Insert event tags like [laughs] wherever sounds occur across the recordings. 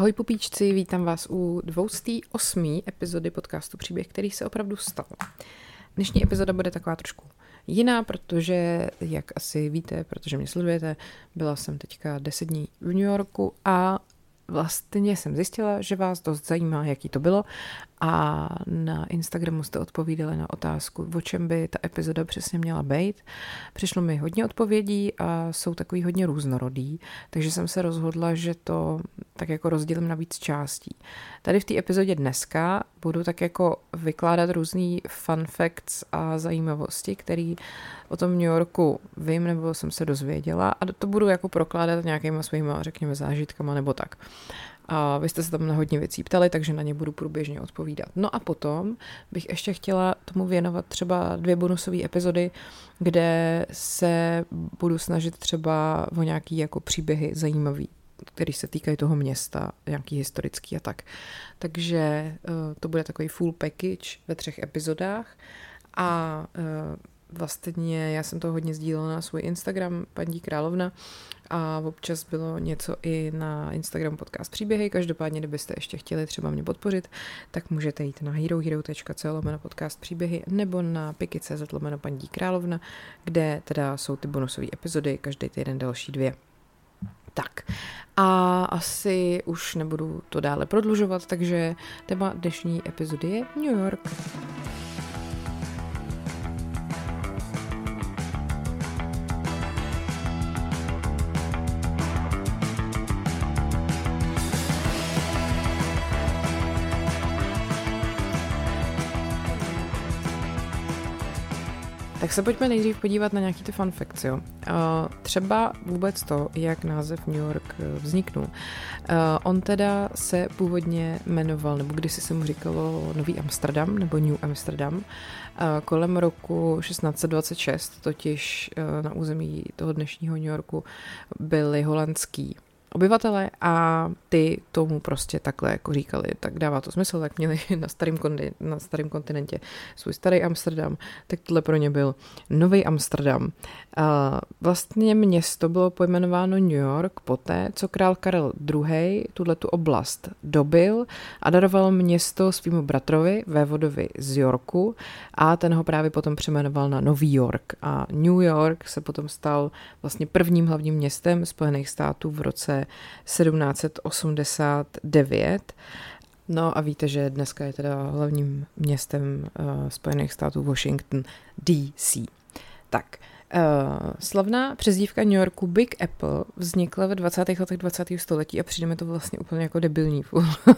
Ahoj pupíčci, vítám vás u 208. epizody podcastu Příběh, který se opravdu stal. Dnešní epizoda bude taková trošku jiná, protože, jak asi víte, protože mě sledujete, byla jsem teďka 10 dní v New Yorku a vlastně jsem zjistila, že vás dost zajímá, jaký to bylo a na Instagramu jste odpovídali na otázku, o čem by ta epizoda přesně měla být. Přišlo mi hodně odpovědí a jsou takový hodně různorodý, takže jsem se rozhodla, že to tak jako rozdělím na víc částí. Tady v té epizodě dneska budu tak jako vykládat různý fun facts a zajímavosti, které o tom New Yorku vím nebo jsem se dozvěděla a to budu jako prokládat nějakýma svýma, řekněme, zážitkama nebo tak. A vy jste se tam na hodně věcí ptali, takže na ně budu průběžně odpovídat. No a potom bych ještě chtěla tomu věnovat třeba dvě bonusové epizody, kde se budu snažit třeba o nějaký jako příběhy zajímavý který se týkají toho města, nějaký historický a tak. Takže eh, to bude takový full package ve třech epizodách a eh, vlastně já jsem to hodně sdílela na svůj Instagram, paní Královna, a občas bylo něco i na Instagram podcast příběhy. Každopádně, kdybyste ještě chtěli třeba mě podpořit, tak můžete jít na herohero.co lomeno podcast příběhy nebo na piky.cz lomeno paní Královna, kde teda jsou ty bonusové epizody, každý týden další dvě. Tak a asi už nebudu to dále prodlužovat, takže téma dnešní epizody je New York. Tak se pojďme nejdřív podívat na nějaký ty fun facts, jo. Uh, třeba vůbec to, jak název New York eh, vzniknul. Uh, on teda se původně jmenoval, nebo kdysi se mu říkalo Nový Amsterdam, nebo New Amsterdam, kolem roku 1626, totiž na území toho dnešního New Yorku byli holandský obyvatele a ty tomu prostě takhle jako říkali, tak dává to smysl, tak měli [laughs] na starém, starém kontinentě svůj starý Amsterdam, tak tohle pro ně byl nový Amsterdam. A vlastně město bylo pojmenováno New York poté, co král Karel II. tuhle tu oblast dobil a daroval město svýmu bratrovi, vévodovi z Yorku a ten ho právě potom přeměnoval na Nový York a New York se potom stal vlastně prvním hlavním městem Spojených států v roce 1789. No a víte, že dneska je teda hlavním městem uh, Spojených států Washington DC. Tak, Uh, slavná přezdívka New Yorku Big Apple vznikla ve 20. letech 20. století a přijde mi to vlastně úplně jako debilní.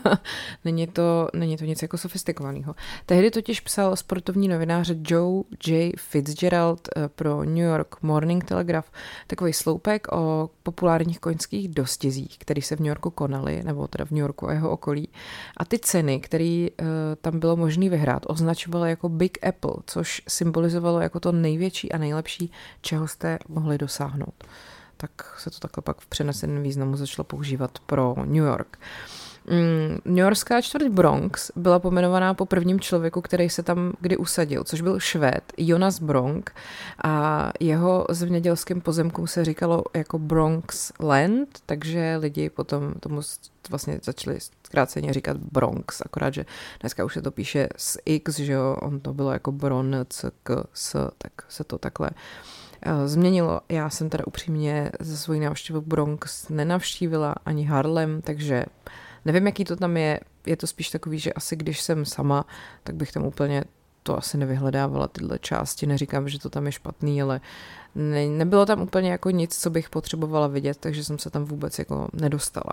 [laughs] není, to, není to nic jako sofistikovaného. Tehdy totiž psal sportovní novinář Joe J. Fitzgerald uh, pro New York Morning Telegraph takový sloupek o populárních koňských dostizích, které se v New Yorku konaly, nebo teda v New Yorku a jeho okolí. A ty ceny, které uh, tam bylo možné vyhrát, označovaly jako Big Apple, což symbolizovalo jako to největší a nejlepší čeho jste mohli dosáhnout. Tak se to takhle pak v přeneseném významu začalo používat pro New York. Mm, New Yorkská čtvrť Bronx byla pomenovaná po prvním člověku, který se tam kdy usadil, což byl Švéd Jonas Bronk a jeho zemědělským pozemkům se říkalo jako Bronx Land, takže lidi potom tomu vlastně začali zkráceně říkat Bronx, akorát, že dneska už se to píše s X, že jo, on to bylo jako Bron, C, K, S, tak se to takhle eh, změnilo. Já jsem teda upřímně ze svojí návštěvy Bronx nenavštívila ani Harlem, takže nevím, jaký to tam je. Je to spíš takový, že asi když jsem sama, tak bych tam úplně to asi nevyhledávala tyhle části. Neříkám, že to tam je špatný, ale ne, nebylo tam úplně jako nic, co bych potřebovala vidět, takže jsem se tam vůbec jako nedostala.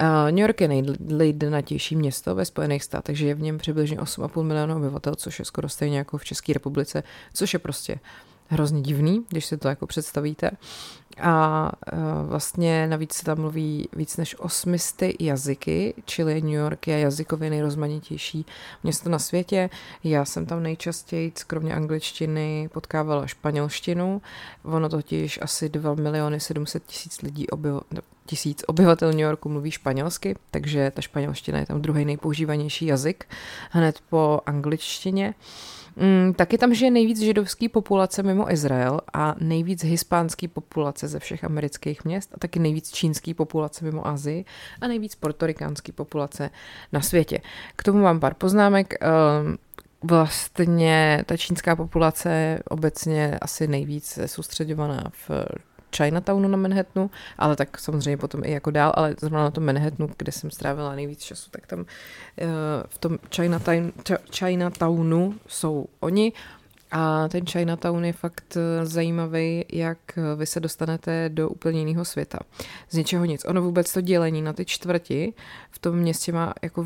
Uh, New York je nejlidnatější město ve Spojených státech, takže je v něm přibližně 8,5 milionů obyvatel, což je skoro stejně jako v České republice, což je prostě hrozně divný, když si to jako představíte. A uh, vlastně navíc se tam mluví víc než 800 jazyky, čili New York je jazykově nejrozmanitější město na světě. Já jsem tam nejčastěji, kromě angličtiny, potkávala španělštinu. Ono totiž asi 2 miliony 700 tisíc lidí obyv- tisíc obyvatel New Yorku mluví španělsky, takže ta španělština je tam druhý nejpoužívanější jazyk, hned po angličtině. Mm, taky tam žije nejvíc židovský populace mimo Izrael a nejvíc hispánský populace ze všech amerických měst a taky nejvíc čínský populace mimo Azii a nejvíc portorikánský populace na světě. K tomu mám pár poznámek. Ehm, vlastně ta čínská populace obecně asi nejvíc soustředovaná v Chinatownu na Manhattanu, ale tak samozřejmě potom i jako dál, ale zrovna na tom Manhattanu, kde jsem strávila nejvíc času, tak tam eh, v tom Chinatown, Chinatownu jsou oni a ten Chinatown je fakt eh, zajímavý, jak eh, vy se dostanete do úplně jiného světa. Z ničeho nic. Ono vůbec to dělení na ty čtvrti v tom městě má jako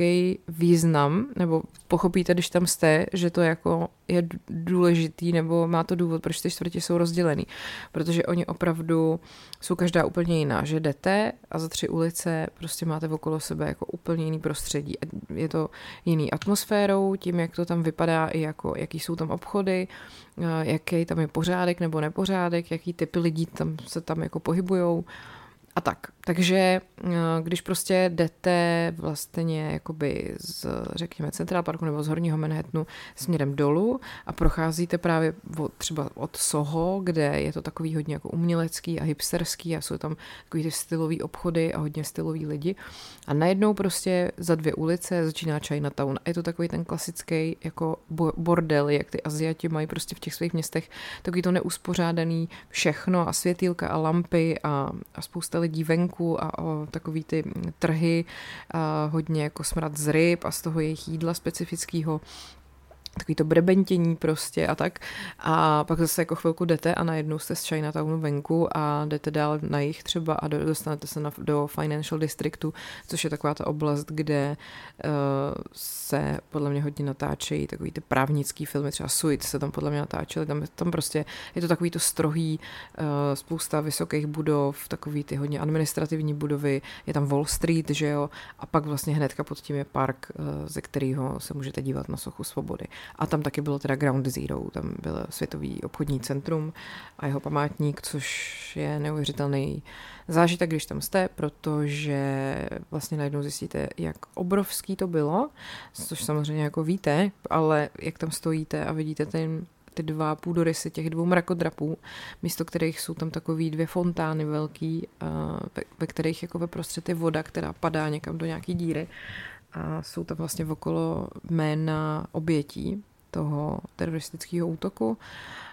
velký význam, nebo pochopíte, když tam jste, že to jako je důležitý, nebo má to důvod, proč ty čtvrti jsou rozdělený. Protože oni opravdu jsou každá úplně jiná, že jdete a za tři ulice prostě máte okolo sebe jako úplně jiný prostředí. Je to jiný atmosférou, tím, jak to tam vypadá, i jako, jaký jsou tam obchody, jaký tam je pořádek nebo nepořádek, jaký typy lidí tam se tam jako pohybujou a tak. Takže eh, když prostě jdete vlastně jakoby z, řekněme, Central Parku nebo z Horního Manhattanu směrem dolů a procházíte právě od, třeba od Soho, kde je to takový hodně jako umělecký a hipsterský a jsou tam takový ty stylový obchody a hodně stylový lidi a najednou prostě za dvě ulice začíná Chinatown a je to takový ten klasický jako bordel, jak ty Aziati mají prostě v těch svých městech takový to neuspořádaný všechno a světýlka a lampy a, a spousta lidí venku a o takový ty trhy, a hodně jako smrad z ryb a z toho jejich jídla specifického takový to brebentění prostě a tak. A pak zase jako chvilku jdete a najednou jste z Chinatownu venku a jdete dál na jich třeba a dostanete se na, do Financial Districtu, což je taková ta oblast, kde uh, se podle mě hodně natáčejí takový ty právnický filmy, třeba Suit se tam podle mě natáčely, tam, tam prostě je to takový to strohý, uh, spousta vysokých budov, takový ty hodně administrativní budovy, je tam Wall Street, že jo, a pak vlastně hnedka pod tím je park, uh, ze kterého se můžete dívat na sochu svobody. A tam taky bylo teda Ground Zero, tam byl Světový obchodní centrum a jeho památník, což je neuvěřitelný zážitek, když tam jste, protože vlastně najednou zjistíte, jak obrovský to bylo, což samozřejmě jako víte, ale jak tam stojíte a vidíte ten ty dva půdorysy těch dvou mrakodrapů, místo kterých jsou tam takový dvě fontány velký, ve, ve kterých jako ve prostřed je voda, která padá někam do nějaký díry a jsou tam vlastně okolo jména obětí toho teroristického útoku.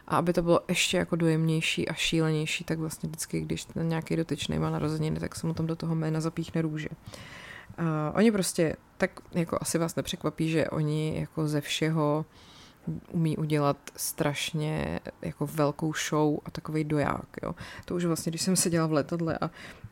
A aby to bylo ještě jako dojemnější a šílenější, tak vlastně vždycky, když ten nějaký dotyčný má narozeniny, tak se mu tam do toho jména zapíchne růže. Uh, oni prostě, tak jako asi vás nepřekvapí, že oni jako ze všeho umí udělat strašně jako velkou show a takový doják. Jo. To už vlastně, když jsem seděla v letadle a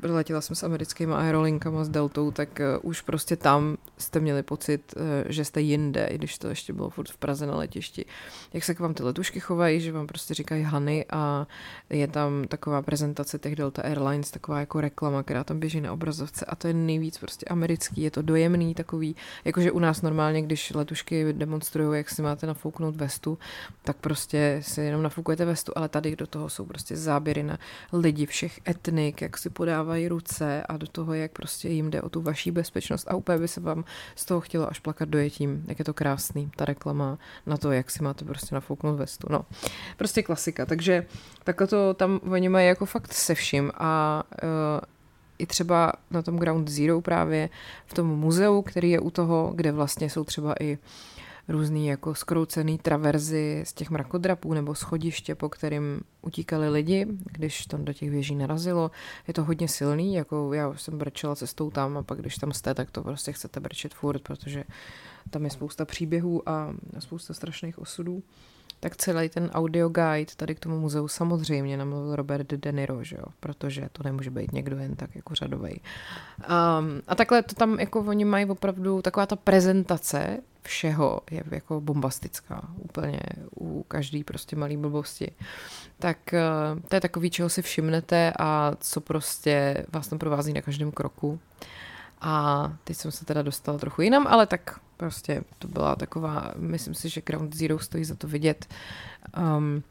letěla jsem s americkými aerolinkama s Deltou, tak uh, už prostě tam jste měli pocit, uh, že jste jinde, i když to ještě bylo furt v Praze na letišti. Jak se k vám ty letušky chovají, že vám prostě říkají Hany a je tam taková prezentace těch Delta Airlines, taková jako reklama, která tam běží na obrazovce a to je nejvíc prostě americký, je to dojemný takový, jakože u nás normálně, když letušky demonstrují, jak si máte nafouknout vestu, tak prostě si jenom nafukujete vestu, ale tady do toho jsou prostě záběry na lidi všech etnik, jak si podávají dávají ruce a do toho, jak prostě jim jde o tu vaší bezpečnost. A úplně by se vám z toho chtělo až plakat dojetím, jak je to krásný, ta reklama na to, jak si máte prostě nafouknout vestu. No, prostě klasika, takže takhle to tam oni mají jako fakt se vším. A uh, i třeba na tom Ground Zero právě v tom muzeu, který je u toho, kde vlastně jsou třeba i uh, různý jako skroucený traverzy z těch mrakodrapů nebo schodiště, po kterým utíkali lidi, když tam do těch věží narazilo. Je to hodně silný, jako já jsem brečela cestou tam a pak když tam jste, tak to prostě chcete brečet furt, protože tam je spousta příběhů a spousta strašných osudů tak celý ten audio guide tady k tomu muzeu samozřejmě namluvil Robert De Niro, že jo? protože to nemůže být někdo jen tak jako řadovej. Um, a takhle to tam jako oni mají opravdu taková ta prezentace všeho je jako bombastická úplně u každý prostě malý blbosti. Tak uh, to je takový, čeho si všimnete a co prostě vás tam provází na každém kroku. A teď jsem se teda dostala trochu jinam, ale tak prostě to byla taková, myslím si, že Ground Zero stojí za to vidět. Um,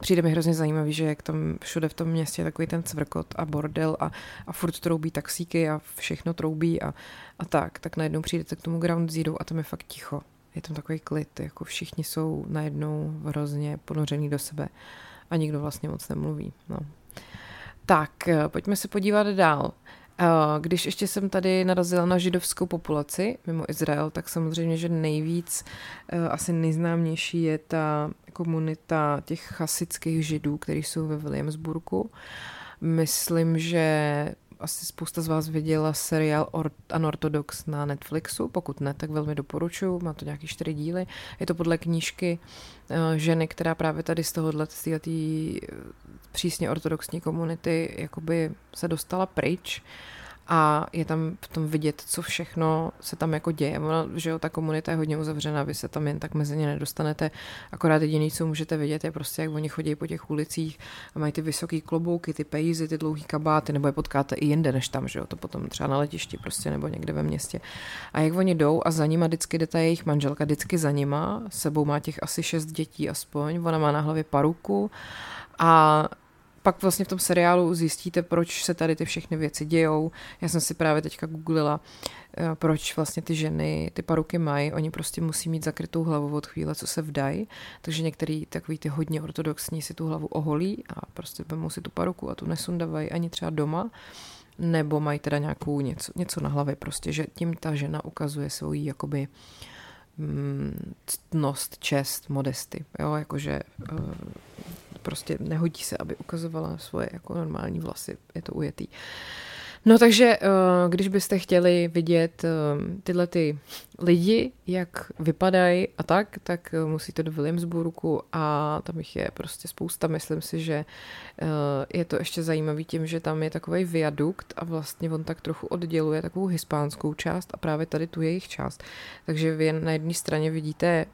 přijde mi hrozně zajímavý, že jak tam všude v tom městě takový ten cvrkot a bordel a, a furt troubí taxíky a všechno troubí a, a tak, tak najednou přijdete k tomu Ground Zero a tam je fakt ticho. je tam takový klid, jako všichni jsou najednou hrozně ponořený do sebe a nikdo vlastně moc nemluví. No. Tak, eh, pojďme se podívat dál. Eh, když ještě jsem tady narazila na židovskou populaci mimo Izrael, tak samozřejmě, že nejvíc, eh, asi nejznámější je ta komunita těch chasických židů, kteří jsou ve Williamsburgu. Myslím, že asi spousta z vás viděla seriál Unorthodox na Netflixu, pokud ne, tak velmi doporučuji, má to nějaký čtyři díly. Je to podle knížky eh, ženy, která právě tady z tohohle, z této přísně ortodoxní komunity jakoby se dostala pryč a je tam v tom vidět, co všechno se tam jako děje. Ono, že jo, ta komunita je hodně uzavřená, vy se tam jen tak mezi ně nedostanete, akorát jediný, co můžete vidět, je prostě, jak oni chodí po těch ulicích a mají ty vysoké klobouky, ty pejzy, ty dlouhé kabáty, nebo je potkáte i jinde než tam, že jo, to potom třeba na letišti prostě, nebo někde ve městě. A jak oni jdou a za nima vždycky jde ta jejich manželka, vždycky za nima, sebou má těch asi šest dětí aspoň, ona má na hlavě paruku a pak vlastně v tom seriálu zjistíte, proč se tady ty všechny věci dějou. Já jsem si právě teďka googlila, eh, proč vlastně ty ženy ty paruky mají. Oni prostě musí mít zakrytou hlavu od chvíle, co se vdají. Takže některý takový ty hodně ortodoxní si tu hlavu oholí a prostě vemou si tu paruku a tu nesundavají ani třeba doma nebo mají teda nějakou něco, něco na hlavě prostě, že tím ta žena ukazuje svoji jakoby mm, ctnost, čest, modesty, jo, jakože uh, prostě nehodí se, aby ukazovala svoje jako normální vlasy, je to ujetý. No takže, eh, když byste chtěli vidět eh, tyhle ty lidi, jak vypadají a tak, tak eh, musíte do Williamsburgu a tam jich je prostě spousta. Myslím si, že je to ještě zajímavý tím, že tam je takový viadukt a vlastně on tak trochu odděluje takovou hispánskou část a právě tady tu jejich část. Takže vy na jedné straně vidíte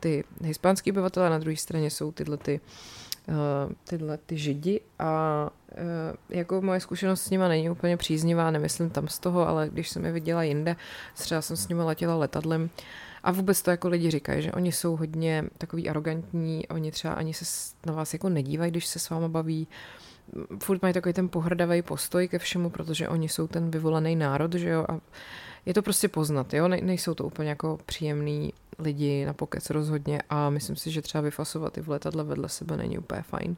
ty hispánský obyvatele, na druhé straně jsou tyhle ty tyhle ty židi a eh, jako moje zkušenost s nima není úplně příznivá, nemyslím tam z toho, ale když jsem je viděla jinde, třeba jsem s nimi letěla letadlem a vůbec to jako lidi říkají, že oni jsou hodně takový arrogantní, oni třeba ani se na vás jako nedívají, když se s váma baví, furt mají takový ten pohrdavý postoj ke všemu, protože oni jsou ten vyvolaný národ, že jo, a je to prostě poznat, jo, ne, nejsou to úplně jako příjemný lidi na pokec rozhodně a myslím si, že třeba vyfasovat i v letadle vedle sebe není úplně fajn.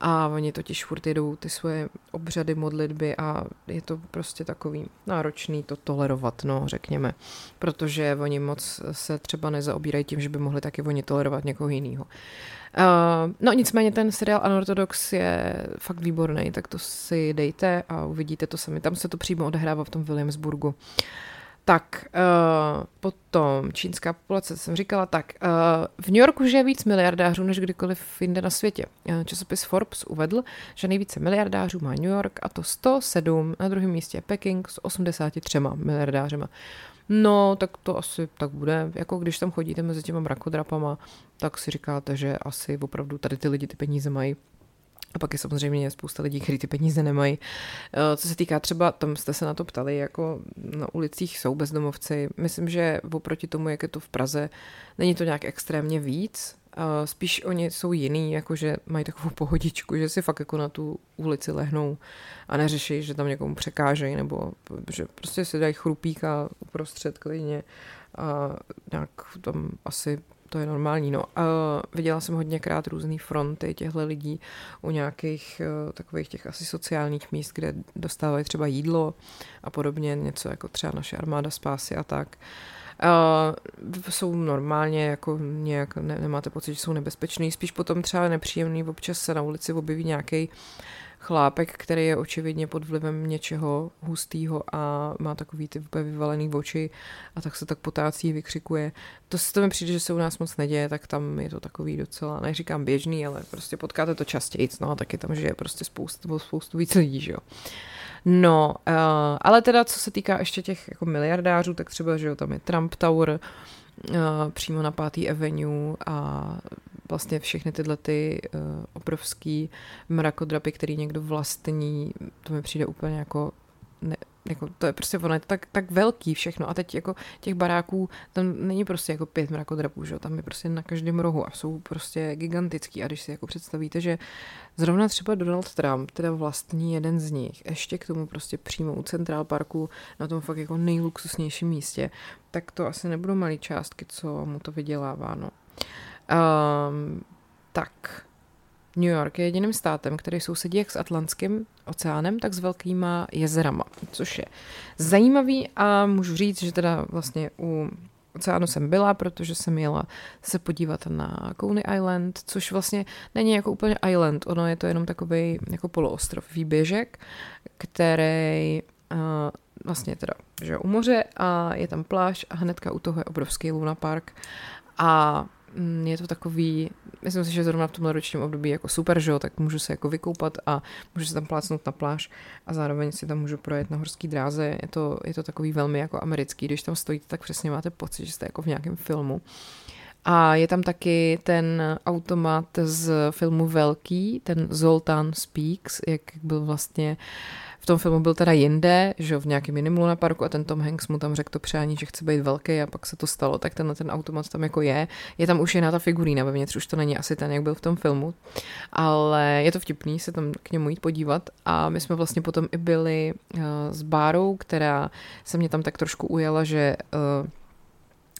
A oni totiž furt jedou ty svoje obřady, modlitby a je to prostě takový náročný to tolerovat, no, řekněme. Protože oni moc se třeba nezaobírají tím, že by mohli taky oni tolerovat někoho jiného. Uh, no nicméně ten seriál Unorthodox je fakt výborný, tak to si dejte a uvidíte to sami. Tam se to přímo odehrává v tom Williamsburgu. Tak, uh, potom čínská populace, jsem říkala, tak, uh, v New Yorku žije víc miliardářů než kdykoliv jinde na světě. Časopis Forbes uvedl, že nejvíce miliardářů má New York a to 107, na druhém místě Peking s 83 miliardářema. No, tak to asi tak bude. Jako když tam chodíte mezi těma mrakodrapama, tak si říkáte, že asi opravdu tady ty lidi ty peníze mají. A pak je samozřejmě spousta lidí, kteří ty peníze nemají. Eh, co se týká třeba, tam jste se na to ptali, jako na ulicích jsou bezdomovci. Myslím, že oproti tomu, jak je to v Praze, není to nějak extrémně víc. Spíš oni jsou jiný, jakože mají takovou pohodičku, že si fakt jako na tu ulici lehnou a neřeší, že tam někomu překážejí, nebo že prostě si dají chrupíka uprostřed klidně a nějak tam asi to je normální. No. A viděla jsem hodněkrát různé fronty těchto lidí u nějakých uh, takových těch asi sociálních míst, kde dostávají třeba jídlo a podobně, něco jako třeba naše armáda spásy a tak. Uh, jsou normálně, jako nějak, ne, nemáte pocit, že jsou nebezpečný, spíš potom třeba nepříjemný, občas se na ulici objeví nějaký chlápek, který je očividně pod vlivem něčeho hustého a má takový ty vyvalený oči a tak se tak potácí, vykřikuje. To se to mi přijde, že se u nás moc neděje, tak tam je to takový docela, neříkám běžný, ale prostě potkáte to častěji, no a taky tam žije prostě spoustu, spoustu víc lidí, že jo. No, uh, ale teda co se týká ještě těch jako miliardářů, tak třeba, že jo, tam je Trump Tower, uh, přímo na pátý Avenue a vlastně všechny tyhle ty uh, obrovský mrakodrapy, který někdo vlastní, to mi přijde úplně jako ne, jako to je prostě ono, je to tak, tak velký všechno a teď jako těch baráků tam není prostě jako pět mrakodrapů, že? tam je prostě na každém rohu a jsou prostě gigantický a když si jako představíte, že zrovna třeba Donald Trump teda vlastní jeden z nich, ještě k tomu prostě přímo u Central Parku na tom fakt jako nejluxusnějším místě, tak to asi nebudou malé částky, co mu to vydělává, no. Um, tak, New York je jediným státem, který sousedí jak s Atlantským oceánem, tak s velkýma jezerama, což je zajímavý a můžu říct, že teda vlastně u oceánu jsem byla, protože jsem jela se podívat na Coney Island, což vlastně není jako úplně island, ono je to jenom takový jako poloostrov, výběžek, který uh, vlastně teda, že u moře a je tam pláž a hnedka u toho je obrovský Luna Park a je to takový, myslím si, že zrovna v tomhle ročním období jako super, že jo, tak můžu se jako vykoupat a můžu se tam plácnout na pláž a zároveň si tam můžu projet na horský dráze. Je to, je to takový velmi jako americký, když tam stojíte, tak přesně máte pocit, že jste jako v nějakém filmu. A je tam taky ten automat z filmu Velký, ten Zoltán Speaks, jak byl vlastně v tom filmu byl teda jinde, že v nějakém jiném Luna Parku a ten Tom Hanks mu tam řekl to přání, že chce být velký a pak se to stalo, tak tenhle ten automat tam jako je. Je tam už jiná ta figurína vevnitř, už to není asi ten, jak byl v tom filmu, ale je to vtipný se tam k němu jít podívat a my jsme vlastně potom i byli uh, s Bárou, která se mě tam tak trošku ujala, že uh,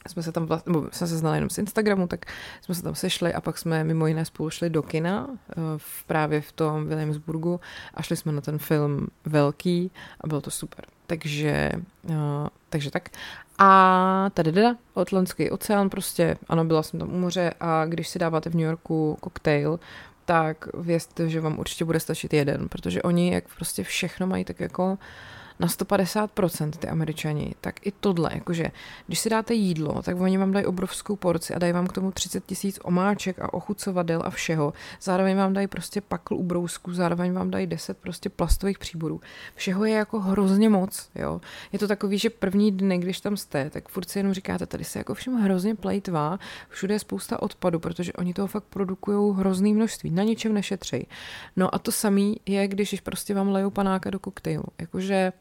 jsme se tam vlastně, nebo jsme se znali jenom z Instagramu, tak jsme se tam sešli a pak jsme mimo jiné spolu šli do kina eh, v, právě v tom Williamsburgu a šli jsme na ten film Velký a bylo to super. Takže, uh, takže tak. A tady teda Atlantský oceán prostě, ano, byla jsem tam u moře a když si dáváte v New Yorku koktejl, tak vězte, že vám určitě bude stačit jeden, protože oni jak prostě všechno mají tak jako uh, na 150% ty američani, tak i tohle, jakože když si dáte jídlo, tak oni vám dají obrovskou porci a dají vám k tomu 30 tisíc omáček a ochucovadel a všeho. Zároveň vám dají prostě pakl ubrousku, zároveň vám dají 10 prostě plastových příborů. Všeho je jako hrozně moc, jo. Je to takový, že první dny, když tam jste, tak furt si jenom říkáte, tady se jako všem hrozně plejtvá, všude je spousta odpadu, protože oni toho fakt produkují hrozný množství, na ničem nešetřej. No a to samý je, když prostě vám lejou panáka do koktejlu. Jakože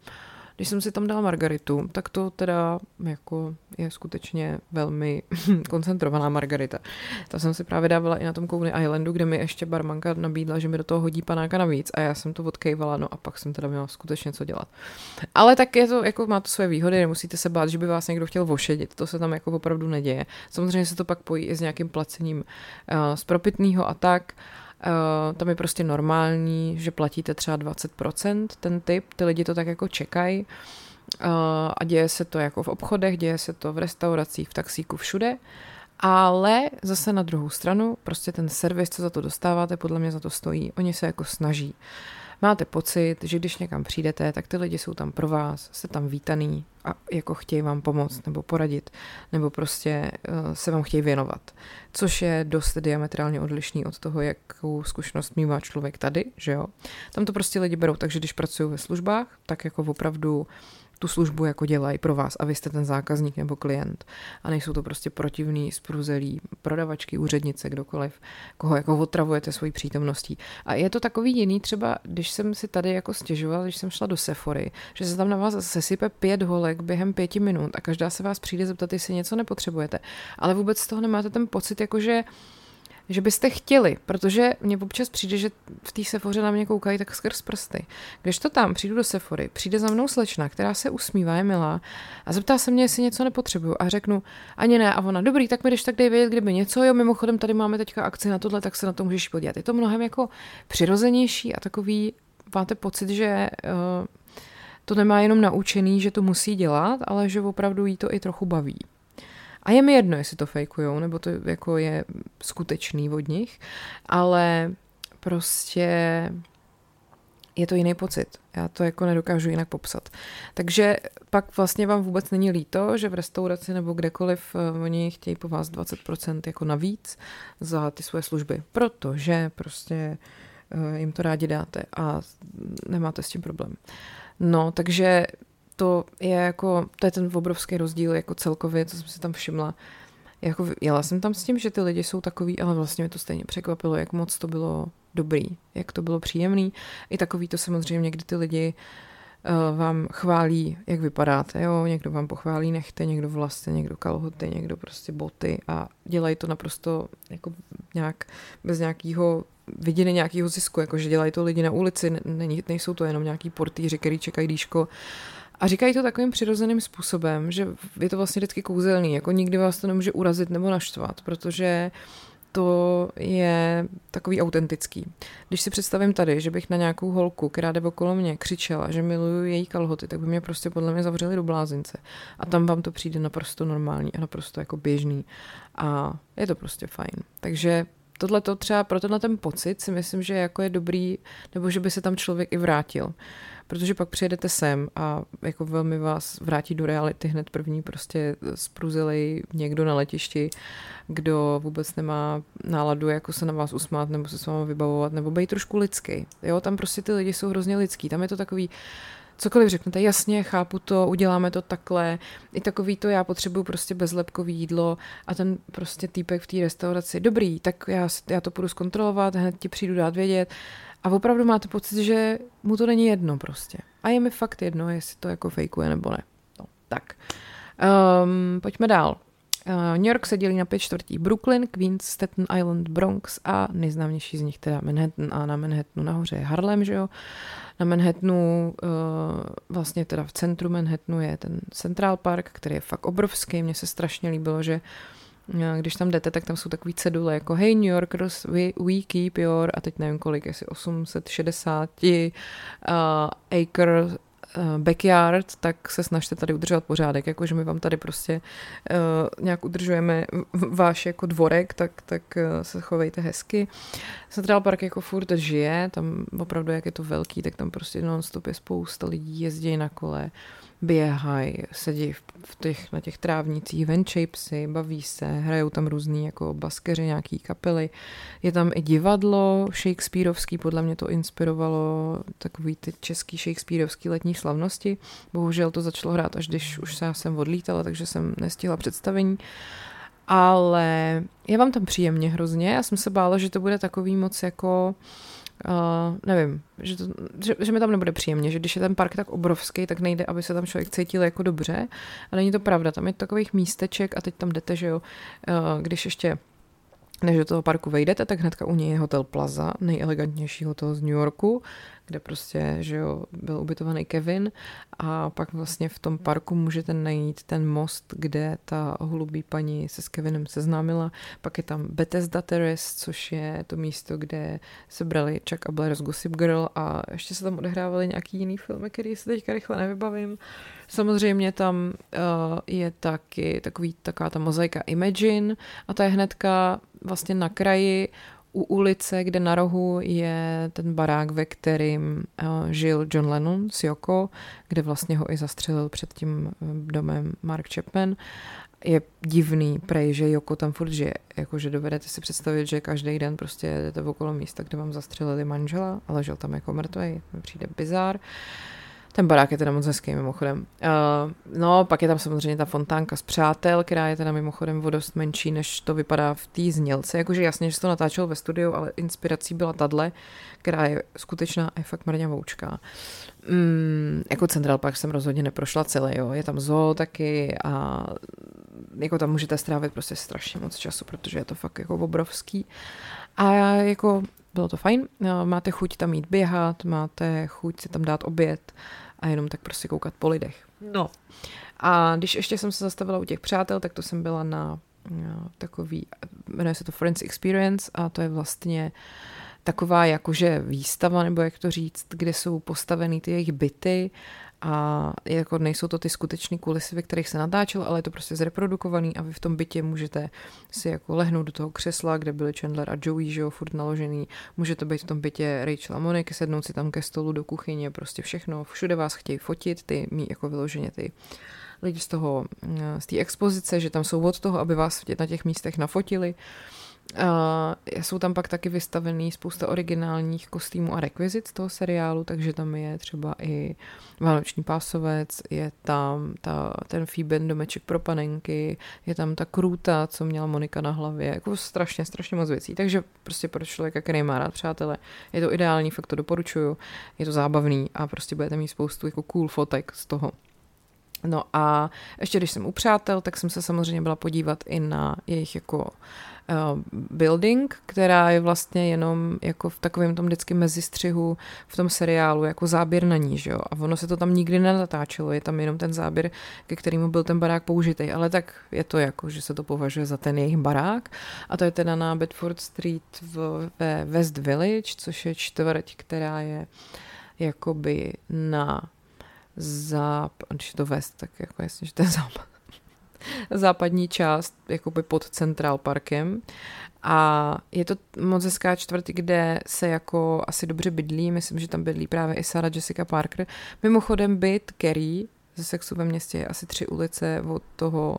když jsem si tam dala margaritu, tak to teda jako je skutečně velmi [laughs] koncentrovaná margarita. To jsem si právě dávala i na tom Coney Islandu, kde mi ještě barmanka nabídla, že mi do toho hodí panáka navíc a já jsem to odkejvala, no a pak jsem teda měla skutečně co dělat. Ale tak je to, jako má to své výhody, nemusíte se bát, že by vás někdo chtěl vošedit, to se tam jako opravdu neděje. Samozřejmě se to pak pojí i s nějakým placením uh, z propitného a tak, Uh, tam je prostě normální, že platíte třeba 20% ten typ, ty lidi to tak jako čekají uh, a děje se to jako v obchodech, děje se to v restauracích, v taxíku, všude. Ale zase na druhou stranu, prostě ten servis, co za to dostáváte, podle mě za to stojí. Oni se jako snaží. Máte pocit, že když někam přijdete, tak ty lidi jsou tam pro vás, jste tam vítaný a jako chtějí vám pomoct nebo poradit, nebo prostě uh, se vám chtějí věnovat. Což je dost diametrálně odlišný od toho, jakou zkušenost mývá člověk tady, že jo. Tam to prostě lidi berou, takže když pracují ve službách, tak jako opravdu uh, tu službu jako dělají pro vás a vy jste ten zákazník nebo klient. A nejsou to prostě protivný, spruzelí prodavačky, úřednice, kdokoliv, koho jako otravujete svojí přítomností. A je to takový jiný třeba, když jsem si tady jako stěžovala, když jsem šla do Sephory, že se tam na vás sesype pět holek během pěti minut a každá se vás přijde zeptat, jestli něco nepotřebujete. Ale vůbec z toho nemáte ten pocit, jako že že byste chtěli, protože mně občas přijde, že v té sefoře na mě koukají tak skrz prsty. Když to tam přijdu do sefory, přijde za mnou slečna, která se usmívá, je milá a zeptá se mě, jestli něco nepotřebuju a řeknu, ani ne, a ona, dobrý, tak mi když tak dej vědět, kdyby něco, jo, mimochodem tady máme teďka akci na tohle, tak se na to můžeš podívat. Je to mnohem jako přirozenější a takový, máte pocit, že uh, to nemá jenom naučený, že to musí dělat, ale že opravdu jí to i trochu baví. A je mi jedno, jestli to fejkujou, nebo to jako je skutečný od nich, ale prostě je to jiný pocit. Já to jako nedokážu jinak popsat. Takže pak vlastně vám vůbec není líto, že v restauraci nebo kdekoliv uh, oni chtějí po vás 20% jako navíc za ty svoje služby, protože prostě uh, jim to rádi dáte a nemáte s tím problém. No, takže to je jako, to je ten obrovský rozdíl jako celkově, co jsem si tam všimla. Jako jela jsem tam s tím, že ty lidi jsou takový, ale vlastně mě to stejně překvapilo, jak moc to bylo dobrý, jak to bylo příjemný. I takový to samozřejmě, kdy ty lidi uh, vám chválí, jak vypadáte, jo, někdo vám pochválí nechte, někdo vlasy, někdo kalhoty, někdo prostě boty a dělají to naprosto jako nějak bez nějakého vidění nějakého zisku, jakože dělají to lidi na ulici, není, nejsou to jenom nějaký portýři, který čekají díško a říkají to takovým přirozeným způsobem, že je to vlastně vždycky kouzelný, jako nikdy vás to nemůže urazit nebo naštvat, protože to je takový autentický. Když si představím tady, že bych na nějakou holku, která jde okolo mě, křičela, že miluju její kalhoty, tak by mě prostě podle mě zavřeli do blázince. A tam vám to přijde naprosto normální a naprosto jako běžný. A je to prostě fajn. Takže tohle to třeba pro tenhle ten pocit si myslím, že jako je dobrý, nebo že by se tam člověk i vrátil protože pak přijedete sem a jako velmi vás vrátí do reality hned první prostě spruzelej někdo na letišti, kdo vůbec nemá náladu jako se na vás usmát nebo se s vámi vybavovat nebo být trošku lidský. Jo, tam prostě ty lidi jsou hrozně lidský, tam je to takový cokoliv řeknete, jasně, chápu to, uděláme to takhle, i takový to, já potřebuju prostě bezlepkový jídlo a ten prostě týpek v té restauraci, dobrý, tak já, já to půjdu zkontrolovat, hned ti přijdu dát vědět a opravdu máte pocit, že mu to není jedno prostě. A je mi fakt jedno, jestli to jako fejkuje nebo ne. No, tak. Um, pojďme dál. Uh, New York se dělí na pět čtvrtí. Brooklyn, Queens, Staten Island, Bronx a nejznámější z nich teda Manhattan a na Manhattanu nahoře je Harlem, že jo. Na Manhattanu, uh, vlastně teda v centru Manhattanu je ten Central Park, který je fakt obrovský. Mně se strašně líbilo, že uh, když tam jdete, tak tam jsou takový cedule jako Hey New Yorkers, we, we keep your, a teď nevím kolik, jestli 860 uh, acre uh, backyard, tak se snažte tady udržovat pořádek, jakože my vám tady prostě uh, nějak udržujeme váš jako dvorek, tak, tak uh, se chovejte hezky. Central Park jako furt žije, tam opravdu jak je to velký, tak tam prostě non-stop je spousta lidí, jezdí na kole, uh, běhají, sedí v, těch, na těch trávnicích, venčej psy, baví se, hrajou tam různý jako baskeři, nějaký kapely. Je tam i divadlo Shakespeareovský, podle mě to inspirovalo takový ty český Shakespeareovský letní slavnosti. Bohužel to začalo hrát, až když už se jsem odlítala, takže jsem nestihla představení. Ale je vám tam příjemně hrozně. Já jsem se bála, že to bude takový moc jako Uh, nevím, že, to, že, že mi tam nebude příjemně, že když je ten park tak obrovský, tak nejde, aby se tam člověk cítil jako dobře. A není to pravda, tam je takových místeček a teď tam jdete, že jo, uh, když ještě než do toho parku vejdete, tak hnedka u něj je hotel Plaza, nejelegantnější hotel z New Yorku, kde prostě, že jo, byl ubytovaný Kevin a pak vlastně v tom parku můžete najít ten most, kde ta holubí paní se s Kevinem seznámila. Pak je tam Bethesda Terrace, což je to místo, kde se brali Chuck a Blair z Gossip Girl a ještě se tam odehrávaly nějaký jiný filmy, který se teďka rychle nevybavím. Samozřejmě tam uh, je taky takový, taková ta mozaika Imagine a ta je hnedka vlastně na kraji u ulice, kde na rohu je ten barák, ve kterým uh, žil John Lennon s Yoko, kde vlastně ho i zastřelil před tím eh, domem Mark Chapman. Je divný, prej, že Joko tam furt žije. Jakože dovedete si představit, že každý den prostě jdete okolo místa, kde vám zastřelili manžela, ale žil tam jako mrtvý. Přijde bizár. Uh, ten barák je teda moc hezký mimochodem. Uh, no, pak je tam samozřejmě ta fontánka z Přátel, která je teda mimochodem vodost menší, než to vypadá v té znělce. Jakože jasně, že se to natáčelo ve studiu, ale inspirací byla tadle, která je skutečná a je fakt mrňavoučká. Mm, jako Central Park jsem rozhodně neprošla celý, jo. Je tam zoo taky a jako tam můžete strávit prostě strašně moc času, protože je to fakt jako obrovský. A jako bylo to fajn. Máte chuť tam jít běhat, máte chuť si tam dát oběd a jenom tak prostě koukat po lidech. No. A když ještě jsem se zastavila u těch přátel, tak to jsem byla na, na takový, jmenuje se to Friends Experience a to je vlastně taková jakože výstava, nebo jak to říct, kde jsou postaveny ty jejich byty a jako nejsou to ty skutečné kulisy, ve kterých se natáčelo, ale je to prostě zreprodukovaný a vy v tom bytě můžete si jako lehnout do toho křesla, kde byly Chandler a Joey, že jo, furt naložený. Můžete být v tom bytě Rachel a Monika, sednout si tam ke stolu do kuchyně, prostě všechno. Všude vás chtějí fotit, ty mý jako vyloženě ty lidi z toho, z té expozice, že tam jsou od toho, aby vás na těch místech nafotili. Jsou tam pak taky vystavený spousta originálních kostýmů a rekvizit z toho seriálu, takže tam je třeba i Vánoční pásovec, je tam ta, ten fíben domeček pro panenky, je tam ta krůta, co měla Monika na hlavě, jako strašně, strašně moc věcí. Takže prostě pro člověka, který má rád přátelé, je to ideální, fakt to doporučuju, je to zábavný a prostě budete mít spoustu jako cool fotek z toho. No a ještě když jsem u přátel, tak jsem se samozřejmě byla podívat i na jejich jako uh, building, která je vlastně jenom jako v takovém tom vždycky mezistřihu v tom seriálu, jako záběr na ní, že jo? A ono se to tam nikdy nenatáčelo, je tam jenom ten záběr, ke kterému byl ten barák použitý, ale tak je to jako, že se to považuje za ten jejich barák a to je teda na Bedford Street v, ve West Village, což je čtvrť, která je jakoby na západ, když je to west, tak jako jasně, že to je západ. [laughs] západní část, jakoby pod Central Parkem. A je to moc hezká čtvrt, kde se jako asi dobře bydlí, myslím, že tam bydlí právě i Sarah Jessica Parker. Mimochodem byt Kerry ze sexu ve městě je asi tři ulice od toho,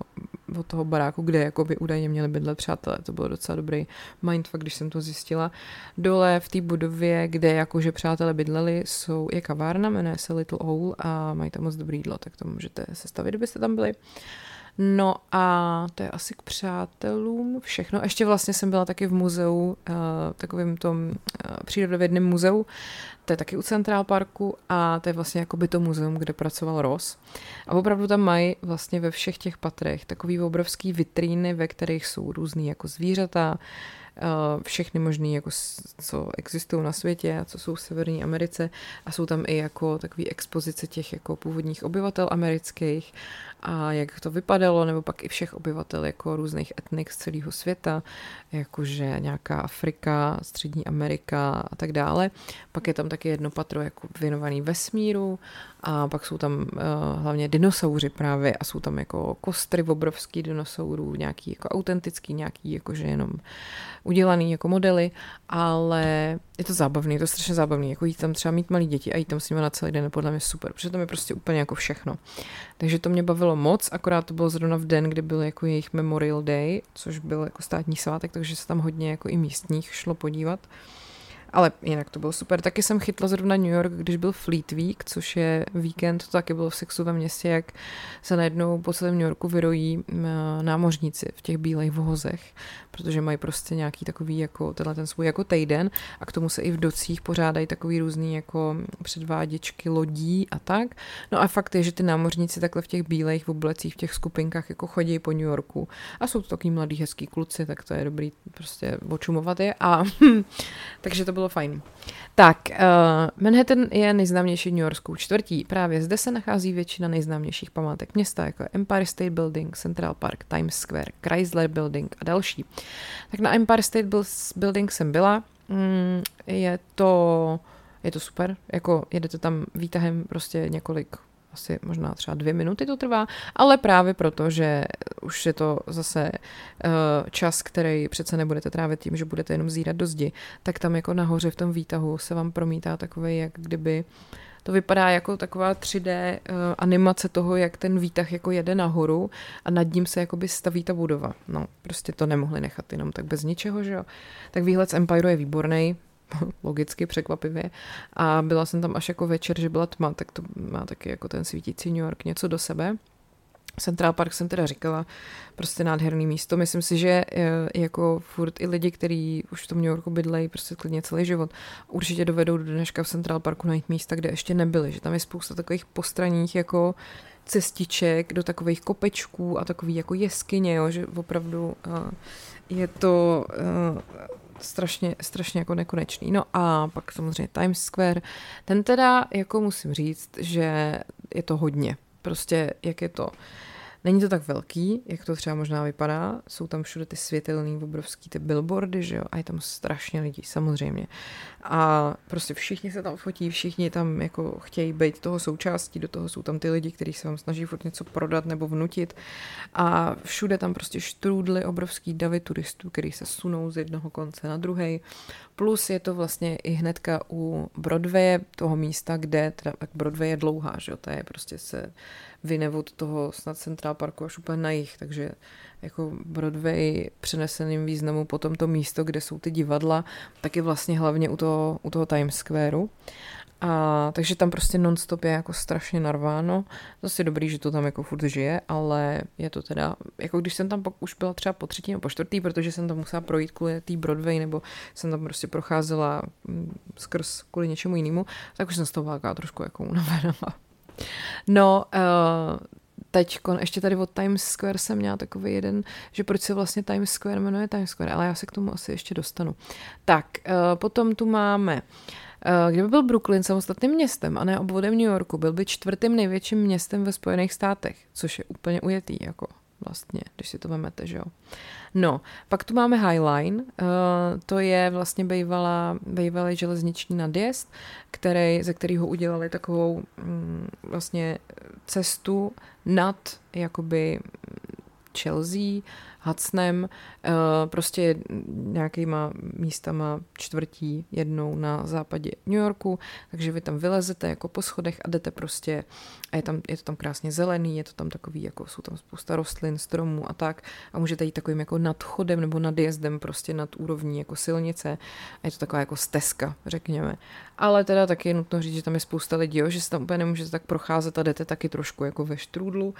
od toho baráku, kde jako by údajně měli bydlet přátelé. To bylo docela dobrý mindfuck, když jsem to zjistila. Dole v té budově, kde jakože přátelé bydleli, jsou, je kavárna, jmenuje se Little Owl a mají tam moc dobrý jídlo, tak to můžete se stavit, kdybyste tam byli. No a to je asi k přátelům všechno. Ještě vlastně jsem byla taky v muzeu, uh, takovým tom uh, přírodovědném muzeu, to je taky u Central Parku a to je vlastně jako by to muzeum, kde pracoval Ross. A opravdu tam mají vlastně ve všech těch patrech takový obrovský vitríny, ve kterých jsou různý jako zvířata, Eh, všechny možné, jako co existují na světě a co jsou v Severní Americe a jsou tam i jako takové expozice těch jako původních obyvatel amerických a jak to vypadalo, nebo pak i všech obyvatel jako různých etnik z celého světa, jakože nějaká Afrika, Střední Amerika a tak dále. Pak je tam taky jedno patro jako věnovaný vesmíru a pak jsou tam uh, hlavně dinosauři právě a jsou tam jako kostry obrovský dinosaurů, nějaký jako autentický, nějaký jakože jenom udělaný jako modely, ale je to zábavný, je to strašně zábavný, jako jít tam třeba mít malí děti a jít tam s nimi na celý den, podle mě super, protože tam je prostě úplně jako všechno. Takže to mě bavilo moc, akorát to bylo zrovna v den, kdy byl jako jejich Memorial Day, což byl jako státní svátek, takže se tam hodně jako i místních šlo podívat. Ale jinak to bylo super. Taky jsem chytla zrovna New York, když byl Fleet Week, což je víkend, to taky bylo v sexu ve městě, jak se najednou po celém New Yorku vyrojí námořníci v těch bílých vozech, protože mají prostě nějaký takový jako tenhle ten svůj jako týden a k tomu se i v docích pořádají takový různý jako předváděčky lodí a tak. No a fakt je, že ty námořníci takhle v těch bílých oblecích, v těch skupinkách jako chodí po New Yorku a jsou to takový mladý hezký kluci, tak to je dobrý prostě očumovat je a [laughs] takže to bylo bylo fajn. Tak, uh, Manhattan je nejznámější New Yorkskou čtvrtí. Právě zde se nachází většina nejznámějších památek města, jako Empire State Building, Central Park, Times Square, Chrysler Building a další. Tak na Empire State Building jsem byla. Mm, je to je to super, jako jedete tam výtahem prostě několik asi možná třeba dvě minuty to trvá, ale právě proto, že už je to zase uh, čas, který přece nebudete trávit tím, že budete jenom zírat do zdi, tak tam jako nahoře v tom výtahu se vám promítá takový, jak kdyby to vypadá jako taková 3D uh, eh, animace toho, jak ten výtah jako jede nahoru a nad ním se jakoby staví ta budova. No, prostě to nemohli nechat jenom tak bez ničeho, že jo. Tak výhled z Empire je výborný, [laughs] logicky překvapivě. A byla jsem tam až jako večer, že byla tma, tak to má taky jako ten svítící New York něco do sebe. Central Park jsem teda říkala, prostě nádherný místo. Myslím si, že eh, jako furt i lidi, kteří už v tom New Yorku bydlejí prostě klidně celý život, určitě dovedou do dneška v Central Parku najít místa, kde ještě nebyli, že tam je spousta takových postraních jako cestiček do takových kopečků a takový jako jeskyně, jo, že opravdu uh, je to uh, strašně, strašně jako nekonečný. No a pak samozřejmě Times Square, ten teda jako musím říct, že je to hodně. Prostě jak je to Není to tak velký, jak to třeba možná vypadá. Jsou tam všude ty světelný, obrovský ty billboardy, že jo, a je tam strašně lidí, samozřejmě. A prostě všichni se tam fotí, všichni tam jako chtějí být toho součástí, do toho jsou tam ty lidi, kteří se vám snaží furt něco prodat nebo vnutit. A všude tam prostě štrůdly obrovský davy turistů, který se sunou z jednoho konce na druhý. Plus je to vlastně i hnedka u Broadwaye, toho místa, kde, teda Broadway je dlouhá, že jo, to je prostě se vyne od toho snad Central Parku až úplně na jich, takže jako Broadway přeneseným významu potom to místo, kde jsou ty divadla, tak je vlastně hlavně u toho, u toho Times Squareu. A takže tam prostě nonstop je jako strašně narváno. Zase je dobrý, že to tam jako furt žije, ale je to teda, jako když jsem tam pak už byla třeba po třetí nebo po čtvrtý, protože jsem tam musela projít kvůli té Broadway, nebo jsem tam prostě procházela mm, skrz kvůli něčemu jinému, tak už jsem z toho byla trošku jako unavená. No, uh, teď ještě tady od Times Square jsem měla takový jeden, že proč se vlastně Times Square jmenuje Times Square, ale já se k tomu asi ještě dostanu. Tak, uh, potom tu máme Eh, kdyby byl Brooklyn samostatným městem a ne obvodem New Yorku, byl by čtvrtým největším městem ve Spojených státech, což je úplně ujetý, jako vlastně, když si to vemete, že jo. No, pak tu máme Highline, uh, to je vlastně bývalá, bývalý železniční nadjezd, který, ze kterého udělali takovou mm, vlastně cestu nad jakoby Chelsea, Hudsonem, eh, prostě nějakýma místama čtvrtí jednou na západě New Yorku, takže vy tam vylezete jako po schodech a jdete prostě a je, tam, je to tam krásně zelený, je to tam takový, jako jsou tam spousta rostlin, stromů a tak a můžete jít takovým jako nadchodem nebo nadjezdem prostě nad úrovní jako silnice a je to taková jako stezka, řekněme. Ale teda taky je nutno říct, že tam je spousta lidí, jo, že se tam úplně nemůžete tak procházet a jdete taky trošku jako ve štrůdlu,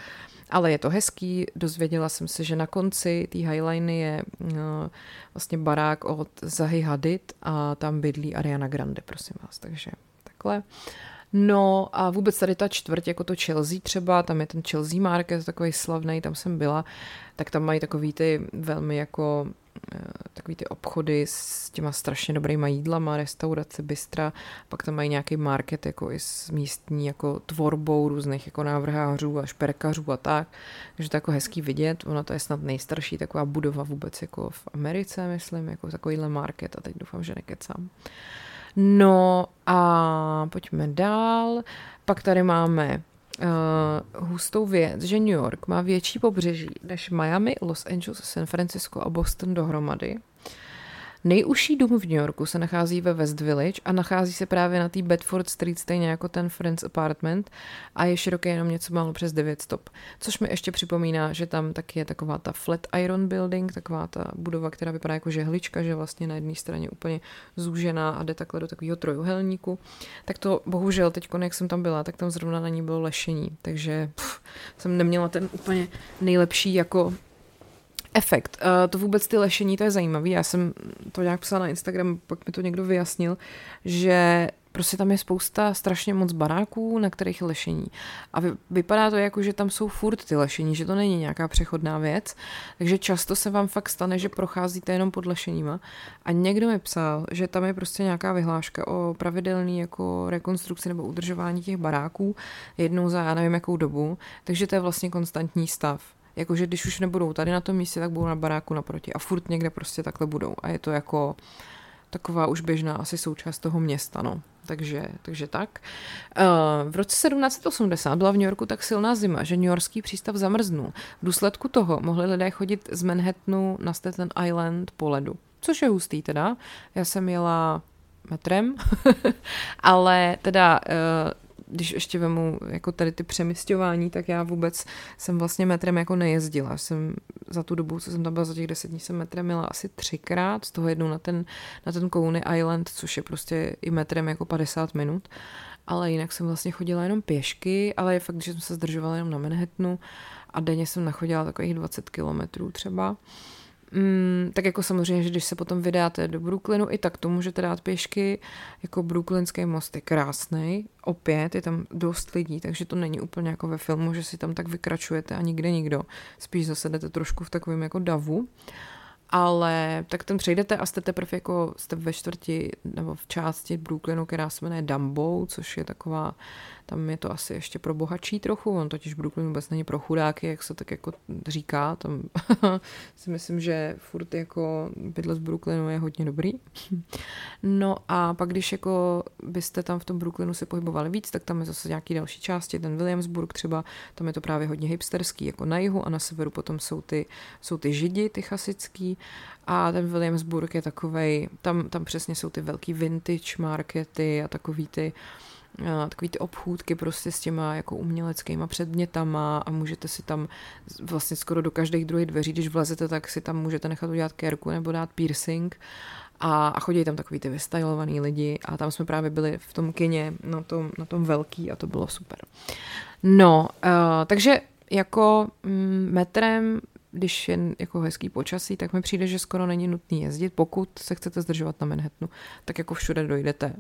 ale je to hezký, dozvěděla jsem se, že na konci té Highliny je uh, vlastně barák od Zahy Hadid a tam bydlí Ariana Grande, prosím vás, takže takhle. No a vůbec tady ta čtvrť, jako to Chelsea třeba, tam je ten Chelsea Market, takový slavný, tam jsem byla, tak tam mají takový ty velmi jako Eh, takový ty obchody s těma strašně dobrýma jídlama, restaurace, bystra, pak tam mají nějaký market jako i s místní jako tvorbou různých jako návrhářů a šperkařů a tak, takže to jako hezký vidět, ona to je snad nejstarší taková budova vůbec jako v Americe, myslím, jako takovýhle market a teď doufám, že nekecám. No a pojďme dál. Pak tady máme uh, hustou věc, že New York má větší pobřeží než Miami, Los Angeles, San Francisco a Boston dohromady. Nejužší dům v New Yorku se nachází ve West Village a nachází se právě na té Bedford Street, stejně jako ten Friends Apartment a je široký jenom něco málo přes 9 stop. Což mi ještě připomíná, že tam taky je taková ta Flat Iron Building, taková ta budova, která vypadá jako žehlička, že vlastně na jedné straně úplně zúžená a jde takhle do takového trojuhelníku. Tak to bohužel teď, jak jsem tam byla, tak tam zrovna na ní bylo lešení, takže pff, jsem neměla ten úplně nejlepší jako efekt. Uh, to vůbec ty lešení, to je zajímavé. Já jsem to nějak psala na Instagram, pak mi to někdo vyjasnil, že prostě tam je spousta strašně moc baráků, na kterých je lešení. A vy, vypadá to jako, že tam jsou furt ty lešení, že to není nějaká přechodná věc. Takže často se vám fakt stane, že procházíte jenom pod lešeníma. A někdo mi psal, že tam je prostě nějaká vyhláška o pravidelný jako rekonstrukci nebo udržování těch baráků jednou za já nevím jakou dobu. Takže to je vlastně konstantní stav jakože když už nebudou tady na tom místě, tak budou na baráku naproti a furt někde prostě takhle budou a je to jako taková už běžná asi součást toho města, no. Takže, takže tak. Uh, v roce 1780 byla v New Yorku tak silná zima, že New Yorkský přístav zamrznul. V důsledku toho mohli lidé chodit z Manhattanu na Staten Island po ledu. Což je hustý teda. Já jsem jela metrem, [laughs] ale teda uh, když ještě vemu jako tady ty přemysťování, tak já vůbec jsem vlastně metrem jako nejezdila. Jsem za tu dobu, co jsem tam byla za těch deset dní, jsem metrem měla asi třikrát, z toho jednou na ten, na ten Coney Island, což je prostě i metrem jako 50 minut. Ale jinak jsem vlastně chodila jenom pěšky, ale je fakt, že jsem se zdržovala jenom na Manhattanu a denně jsem nachodila takových 20 kilometrů třeba. Mm, tak jako samozřejmě, že když se potom vydáte do Brooklynu, i tak to můžete dát pěšky, jako Brooklynský most je krásný, opět je tam dost lidí, takže to není úplně jako ve filmu, že si tam tak vykračujete a nikde nikdo, spíš zase jdete trošku v takovém jako davu, ale tak tam přejdete a jste teprve jako jste ve čtvrti nebo v části Brooklynu, která se jmenuje Dumbo, což je taková tam je to asi ještě pro bohatší trochu, on totiž Brooklyn vůbec není pro chudáky, jak se tak jako říká, tam [laughs] si myslím, že furt jako bydlet v Brooklynu je hodně dobrý. [laughs] no a pak když jako byste tam v tom Brooklynu se pohybovali víc, tak tam je zase nějaký další části, ten Williamsburg třeba, tam je to právě hodně hipsterský, jako na jihu a na severu potom jsou ty, jsou ty židi, ty chasický a ten Williamsburg je takovej, tam, tam přesně jsou ty velký vintage markety a takový ty takový ty obchůdky prostě s těma jako uměleckýma předmětama a můžete si tam vlastně skoro do každých druhých dveří, když vlezete, tak si tam můžete nechat udělat kérku nebo dát piercing a, a chodí tam takový ty vystylovaný lidi a tam jsme právě byli v tom kině na tom, na tom velký a to bylo super. No, uh, takže jako mm, metrem když je jako hezký počasí, tak mi přijde, že skoro není nutný jezdit, pokud se chcete zdržovat na Manhattanu, tak jako všude dojdete.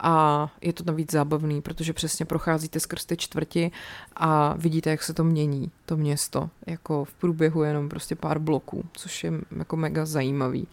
A je to navíc zábavný, protože přesně procházíte skrz ty čtvrti a vidíte, jak se to mění, to město, jako v průběhu jenom prostě pár bloků, což je jako mega zajímavý.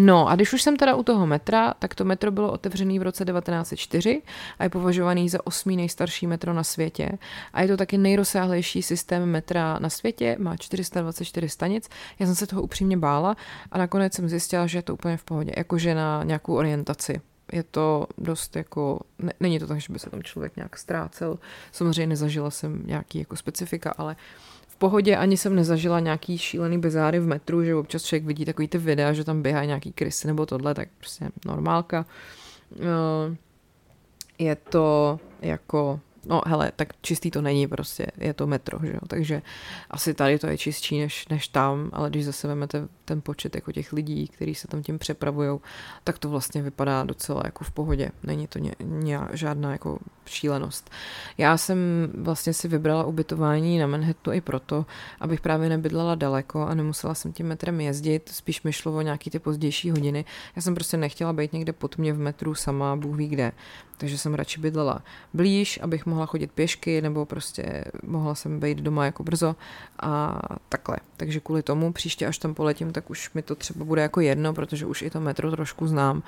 No a když už jsem teda u toho metra, tak to metro bylo otevřené v roce 1904 a je považovaný za osmý nejstarší metro na světě. A je to taky nejrozsáhlejší systém metra na světě, má 424 stanic. Já jsem se toho upřímně bála a nakonec jsem zjistila, že je to úplně v pohodě, jakože na nějakou orientaci je to dost jako, ne, není to tak, že by se tam člověk nějak ztrácel. Samozřejmě nezažila jsem nějaký jako specifika, ale pohodě, ani jsem nezažila nějaký šílený bizáry v metru, že občas člověk vidí takový ty videa, že tam běhají nějaký krysy nebo tohle, tak prostě normálka. Eh, je to jako No hele, tak čistý to není prostě, je to metro, že jo? takže asi tady to je čistší než, než tam, ale když zase vezmete ten počet jako těch lidí, kteří se tam tím přepravují, tak to vlastně vypadá docela jako v pohodě, není to ně, ně, žádná jako šílenost. Já jsem vlastně si vybrala ubytování na Manhattanu i proto, abych právě nebydlela daleko a nemusela jsem tím metrem jezdit, spíš mi šlo o nějaký ty pozdější hodiny. Já jsem prostě nechtěla být někde pod mě v metru sama, Bůh ví kde. Takže jsem radši bydlela blíž, abych mohla chodit pěšky, nebo prostě mohla jsem být doma jako brzo a takhle. Takže kvůli tomu příště, až tam poletím, tak už mi to třeba bude jako jedno, protože už i to metro trošku znám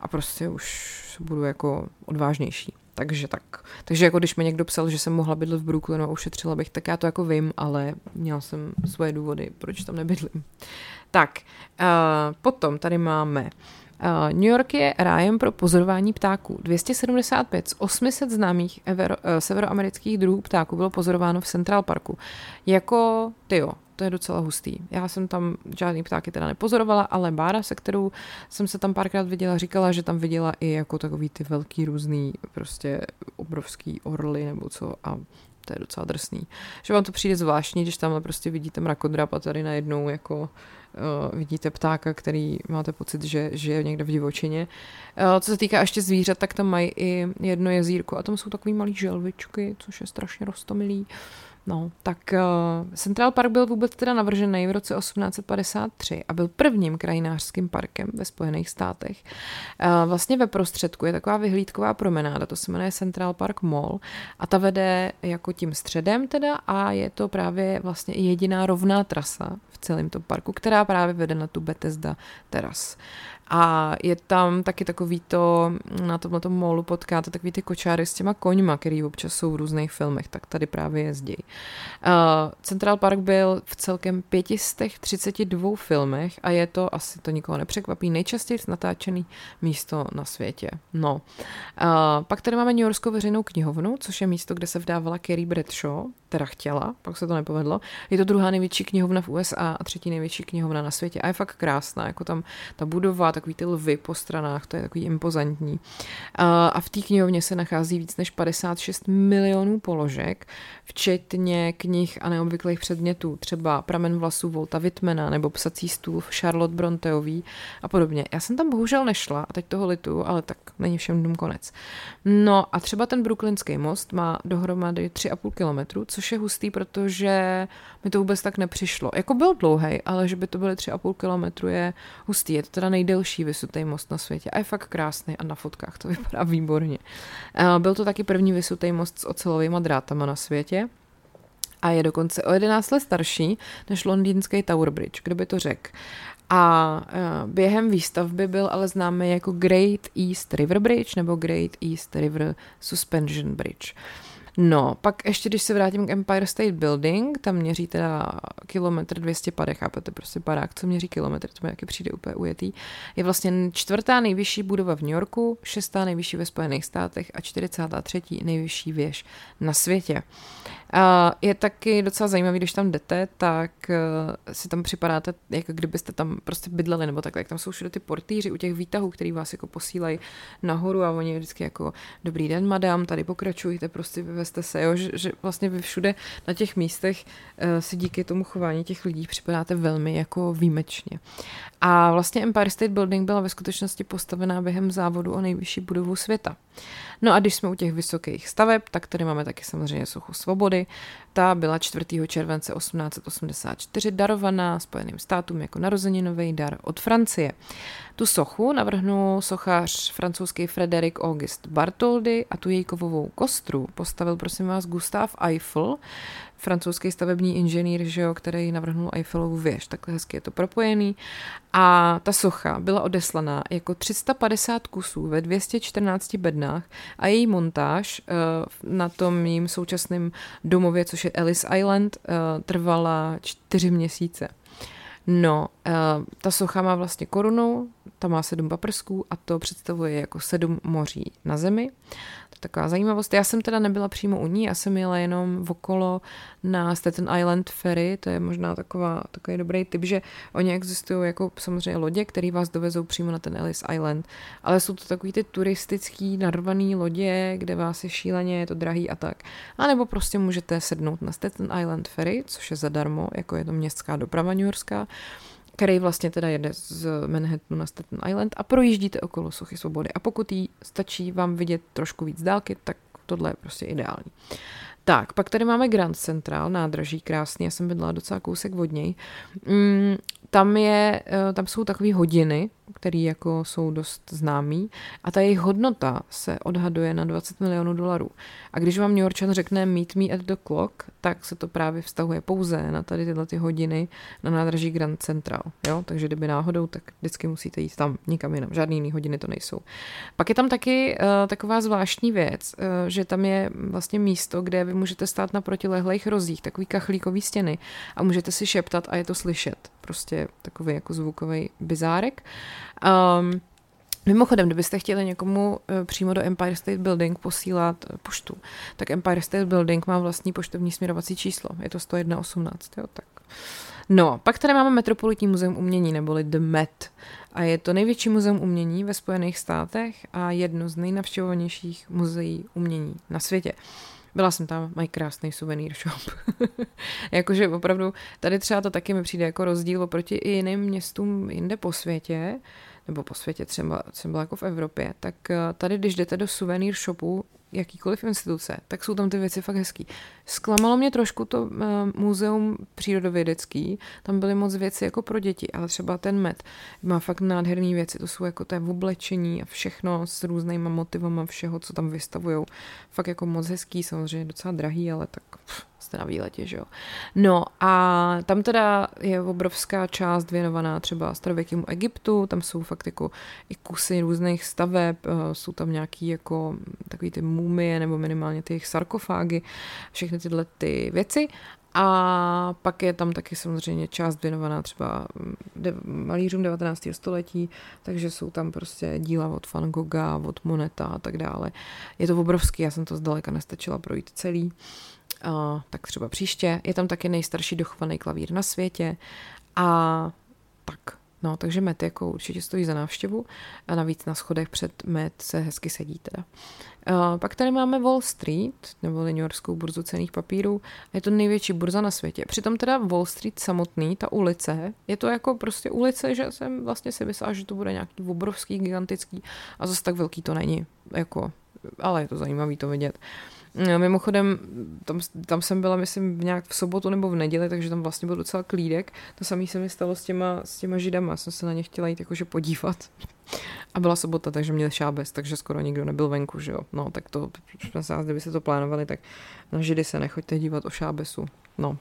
a prostě už budu jako odvážnější. Takže tak. Takže jako když mi někdo psal, že jsem mohla bydlet v Brooklynu a ušetřila bych, tak já to jako vím, ale měla jsem svoje důvody, proč tam nebydlím. Tak, uh, potom tady máme Uh, New York je rájem pro pozorování ptáků. 275 z 800 známých evero, uh, severoamerických druhů ptáků bylo pozorováno v Central Parku. Jako, tyjo, to je docela hustý. Já jsem tam žádný ptáky teda nepozorovala, ale Bára, se kterou jsem se tam párkrát viděla, říkala, že tam viděla i jako takový ty velký různý, prostě obrovský orly nebo co a to je docela drsný. Že vám to přijde zvláštní, když tam prostě vidíte mrakodrap a tady najednou jako uh, vidíte ptáka, který máte pocit, že žije někde v divočině. Uh, co se týká ještě zvířat, tak tam mají i jedno jezírko a tam jsou takový malý želvičky, což je strašně rostomilý. Uh, No, tak uh, Central Park byl vůbec teda navržený v roce 1853 a byl prvním krajinářským parkem ve Spojených státech. Uh, vlastně ve prostředku je taková vyhlídková promenáda, to se jmenuje Central Park Mall a ta vede jako tím středem teda a je to právě vlastně jediná rovná trasa v celém tom parku, která právě vede na tu Bethesda teras. A je tam taky takový to, na tomhle tom molu potkáte takový ty kočáry s těma koňma, který občas jsou v různých filmech, tak tady právě jezdí. Uh, Central Park byl v celkem 532 filmech a je to, asi to nikoho nepřekvapí, nejčastěji natáčený místo na světě. No. Uh, pak tady máme New Yorkskou veřejnou knihovnu, což je místo, kde se vdávala Carrie Bradshaw, teda chtěla, pak se to nepovedlo. Je to druhá největší knihovna v USA a třetí největší knihovna na světě a je fakt krásná, jako tam ta budova, takový ty lvy po stranách, to je takový impozantní. A v té knihovně se nachází víc než 56 milionů položek, včetně knih a neobvyklých předmětů, třeba pramen vlasů Volta Whitmana nebo psací stůl Charlotte Bronteový a podobně. Já jsem tam bohužel nešla a teď toho litu, ale tak není všem dům konec. No a třeba ten Brooklynský most má dohromady 3,5 kilometru, což je hustý, protože mi to vůbec tak nepřišlo. Jako byl dlouhý, ale že by to byly 3,5 kilometru je hustý. Je to teda nejdelší vysutý most na světě a je fakt krásný a na fotkách to [laughs] vypadá výborně. Byl to taky první vysutý most s ocelovými drátama na světě a je dokonce o 11 let starší než londýnský Tower Bridge, kdo by to řekl. A během výstavby byl ale známý jako Great East River Bridge nebo Great East River Suspension Bridge. No, pak ještě, když se vrátím k Empire State Building, tam měří teda kilometr 250, chápete, prostě barák, co měří kilometr, to mi taky přijde úplně ujetý. Je vlastně čtvrtá nejvyšší budova v New Yorku, šestá nejvyšší ve Spojených státech a 43. nejvyšší věž na světě. A je taky docela zajímavý, když tam jdete, tak uh, si tam připadáte, jako kdybyste tam prostě bydleli, nebo takhle, jak tam jsou všude ty portýři u těch výtahů, který vás jako posílají nahoru a oni vždycky jako dobrý den, madam, tady pokračujte, prostě vyvezte se, jo, že, že vlastně vy všude na těch místech uh, si díky tomu chování těch lidí připadáte velmi jako výjimečně. A vlastně Empire State Building byla ve skutečnosti postavená během závodu o nejvyšší budovu světa. No a když jsme u těch vysokých staveb, tak tady máme taky samozřejmě sochu svobody. Ta byla 4. července 1884 darovaná Spojeným státům jako narozeninový dar od Francie. Tu sochu navrhnul sochař francouzský Frederick Auguste Bartholdy a tu její kovovou kostru postavil prosím vás Gustav Eiffel, francouzský stavební inženýr, že jo, který navrhnul Eiffelovu věž. Takhle hezky je to propojený. A ta socha byla odeslaná jako 350 kusů ve 214 bednách a její montáž uh, na tom jím současném domově, což je Ellis Island, uh, trvala čtyři měsíce. No, uh, ta socha má vlastně korunu, ta má sedm paprsků a to představuje jako sedm moří na zemi taková zajímavost. Já jsem teda nebyla přímo u ní, já jsem jela jenom okolo na Staten Island Ferry, to je možná taková, takový dobrý typ, že oni existují jako samozřejmě lodě, které vás dovezou přímo na ten Ellis Island, ale jsou to takový ty turistický narvaný lodě, kde vás je šíleně, je to drahý a tak. A nebo prostě můžete sednout na Staten Island Ferry, což je zadarmo, jako je to městská doprava New Yorkská, který vlastně teda jede z Manhattanu na Staten Island a projíždíte okolo Sochy svobody. A pokud jí stačí vám vidět trošku víc dálky, tak tohle je prostě ideální. Tak, pak tady máme Grand Central, nádraží krásný, já jsem bydlela docela kousek od něj. Mm, tam, je, eh, tam jsou takové hodiny, které jako jsou dost známý a ta jejich hodnota se odhaduje na 20 milionů dolarů. A když vám New Yorkčan řekne meet me at the clock, tak se to právě vztahuje pouze na tady tyhle ty hodiny na nádraží Grand Central. Jo? Takže kdyby náhodou, tak vždycky musíte jít tam nikam jinam. Žádný jiný hodiny to nejsou. Pak je tam taky uh, taková zvláštní věc, uh, že tam je vlastně místo, kde vy můžete stát na protilehlých rozích, takový kachlíkový stěny a můžete si šeptat a je to slyšet. Prostě takový jako zvukový bizárek. Um, Mimochodem, kdybyste chtěli někomu eh, přímo do Empire State Building posílat eh, poštu, tak Empire State Building má vlastní poštovní směrovací číslo. Je to 10118, jo, tak. No, pak tady máme Metropolitní muzeum umění, neboli The Met. A je to největší muzeum umění ve Spojených státech a jedno z nejnavštěvovanějších muzeí umění na světě. Byla jsem tam, mají krásný suvenýr shop. [laughs] Jakože opravdu, tady třeba to taky mi přijde jako rozdíl oproti i jiným městům jinde po světě, nebo po světě třeba, třeba jako v Evropě, tak eh, tady, když jdete do suvenýr shopu jakýkoliv instituce, tak jsou tam ty věci fakt hezký. Zklamalo mě trošku to uh, muzeum přírodovědecký, tam byly moc věci jako pro děti, ale třeba ten med má fakt nádherné věci, to jsou jako té oblečení a všechno s různýma motivama všeho, co tam vystavujou. Fakt jako moc hezký, samozřejmě docela drahý, ale tak jste na výletě, že jo. No a tam teda je obrovská část věnovaná třeba starověkému Egyptu, tam jsou fakt jako i kusy různých staveb, eh, jsou tam nějaký jako takový ty mumie nebo minimálně ty jejich sarkofágy, všechny tyhle ty věci a pak je tam taky samozřejmě část věnovaná třeba de- malířům 19. století, takže jsou tam prostě díla od Van Gogha, od Moneta a tak dále. Je to obrovský, já jsem to zdaleka nestačila projít celý. Uh, tak třeba příště. Je tam taky nejstarší dochovaný klavír na světě a tak. No, takže Met jako určitě stojí za návštěvu a navíc na schodech před Met se hezky sedí teda. Uh, pak tady máme Wall Street, nebo New Yorkskou burzu cených papírů. Je to největší burza na světě. Přitom teda Wall Street samotný, ta ulice, je to jako prostě ulice, že jsem vlastně si myslela, že to bude nějaký obrovský, gigantický a zase tak velký to není. Jako, ale je to zajímavé to vidět. Uh, No, mimochodem, tam, tam jsem byla, myslím, v nějak v sobotu nebo v neděli, takže tam vlastně byl docela klídek. To samé se mi stalo s těma, s těma židama. Jsem se na ně chtěla jít jakože podívat. [laughs] A byla sobota, takže měl šábes, takže skoro nikdo nebyl venku, že jo. No, tak to, kdyby se to plánovali, tak na židy se nechoďte dívat o šábesu. No,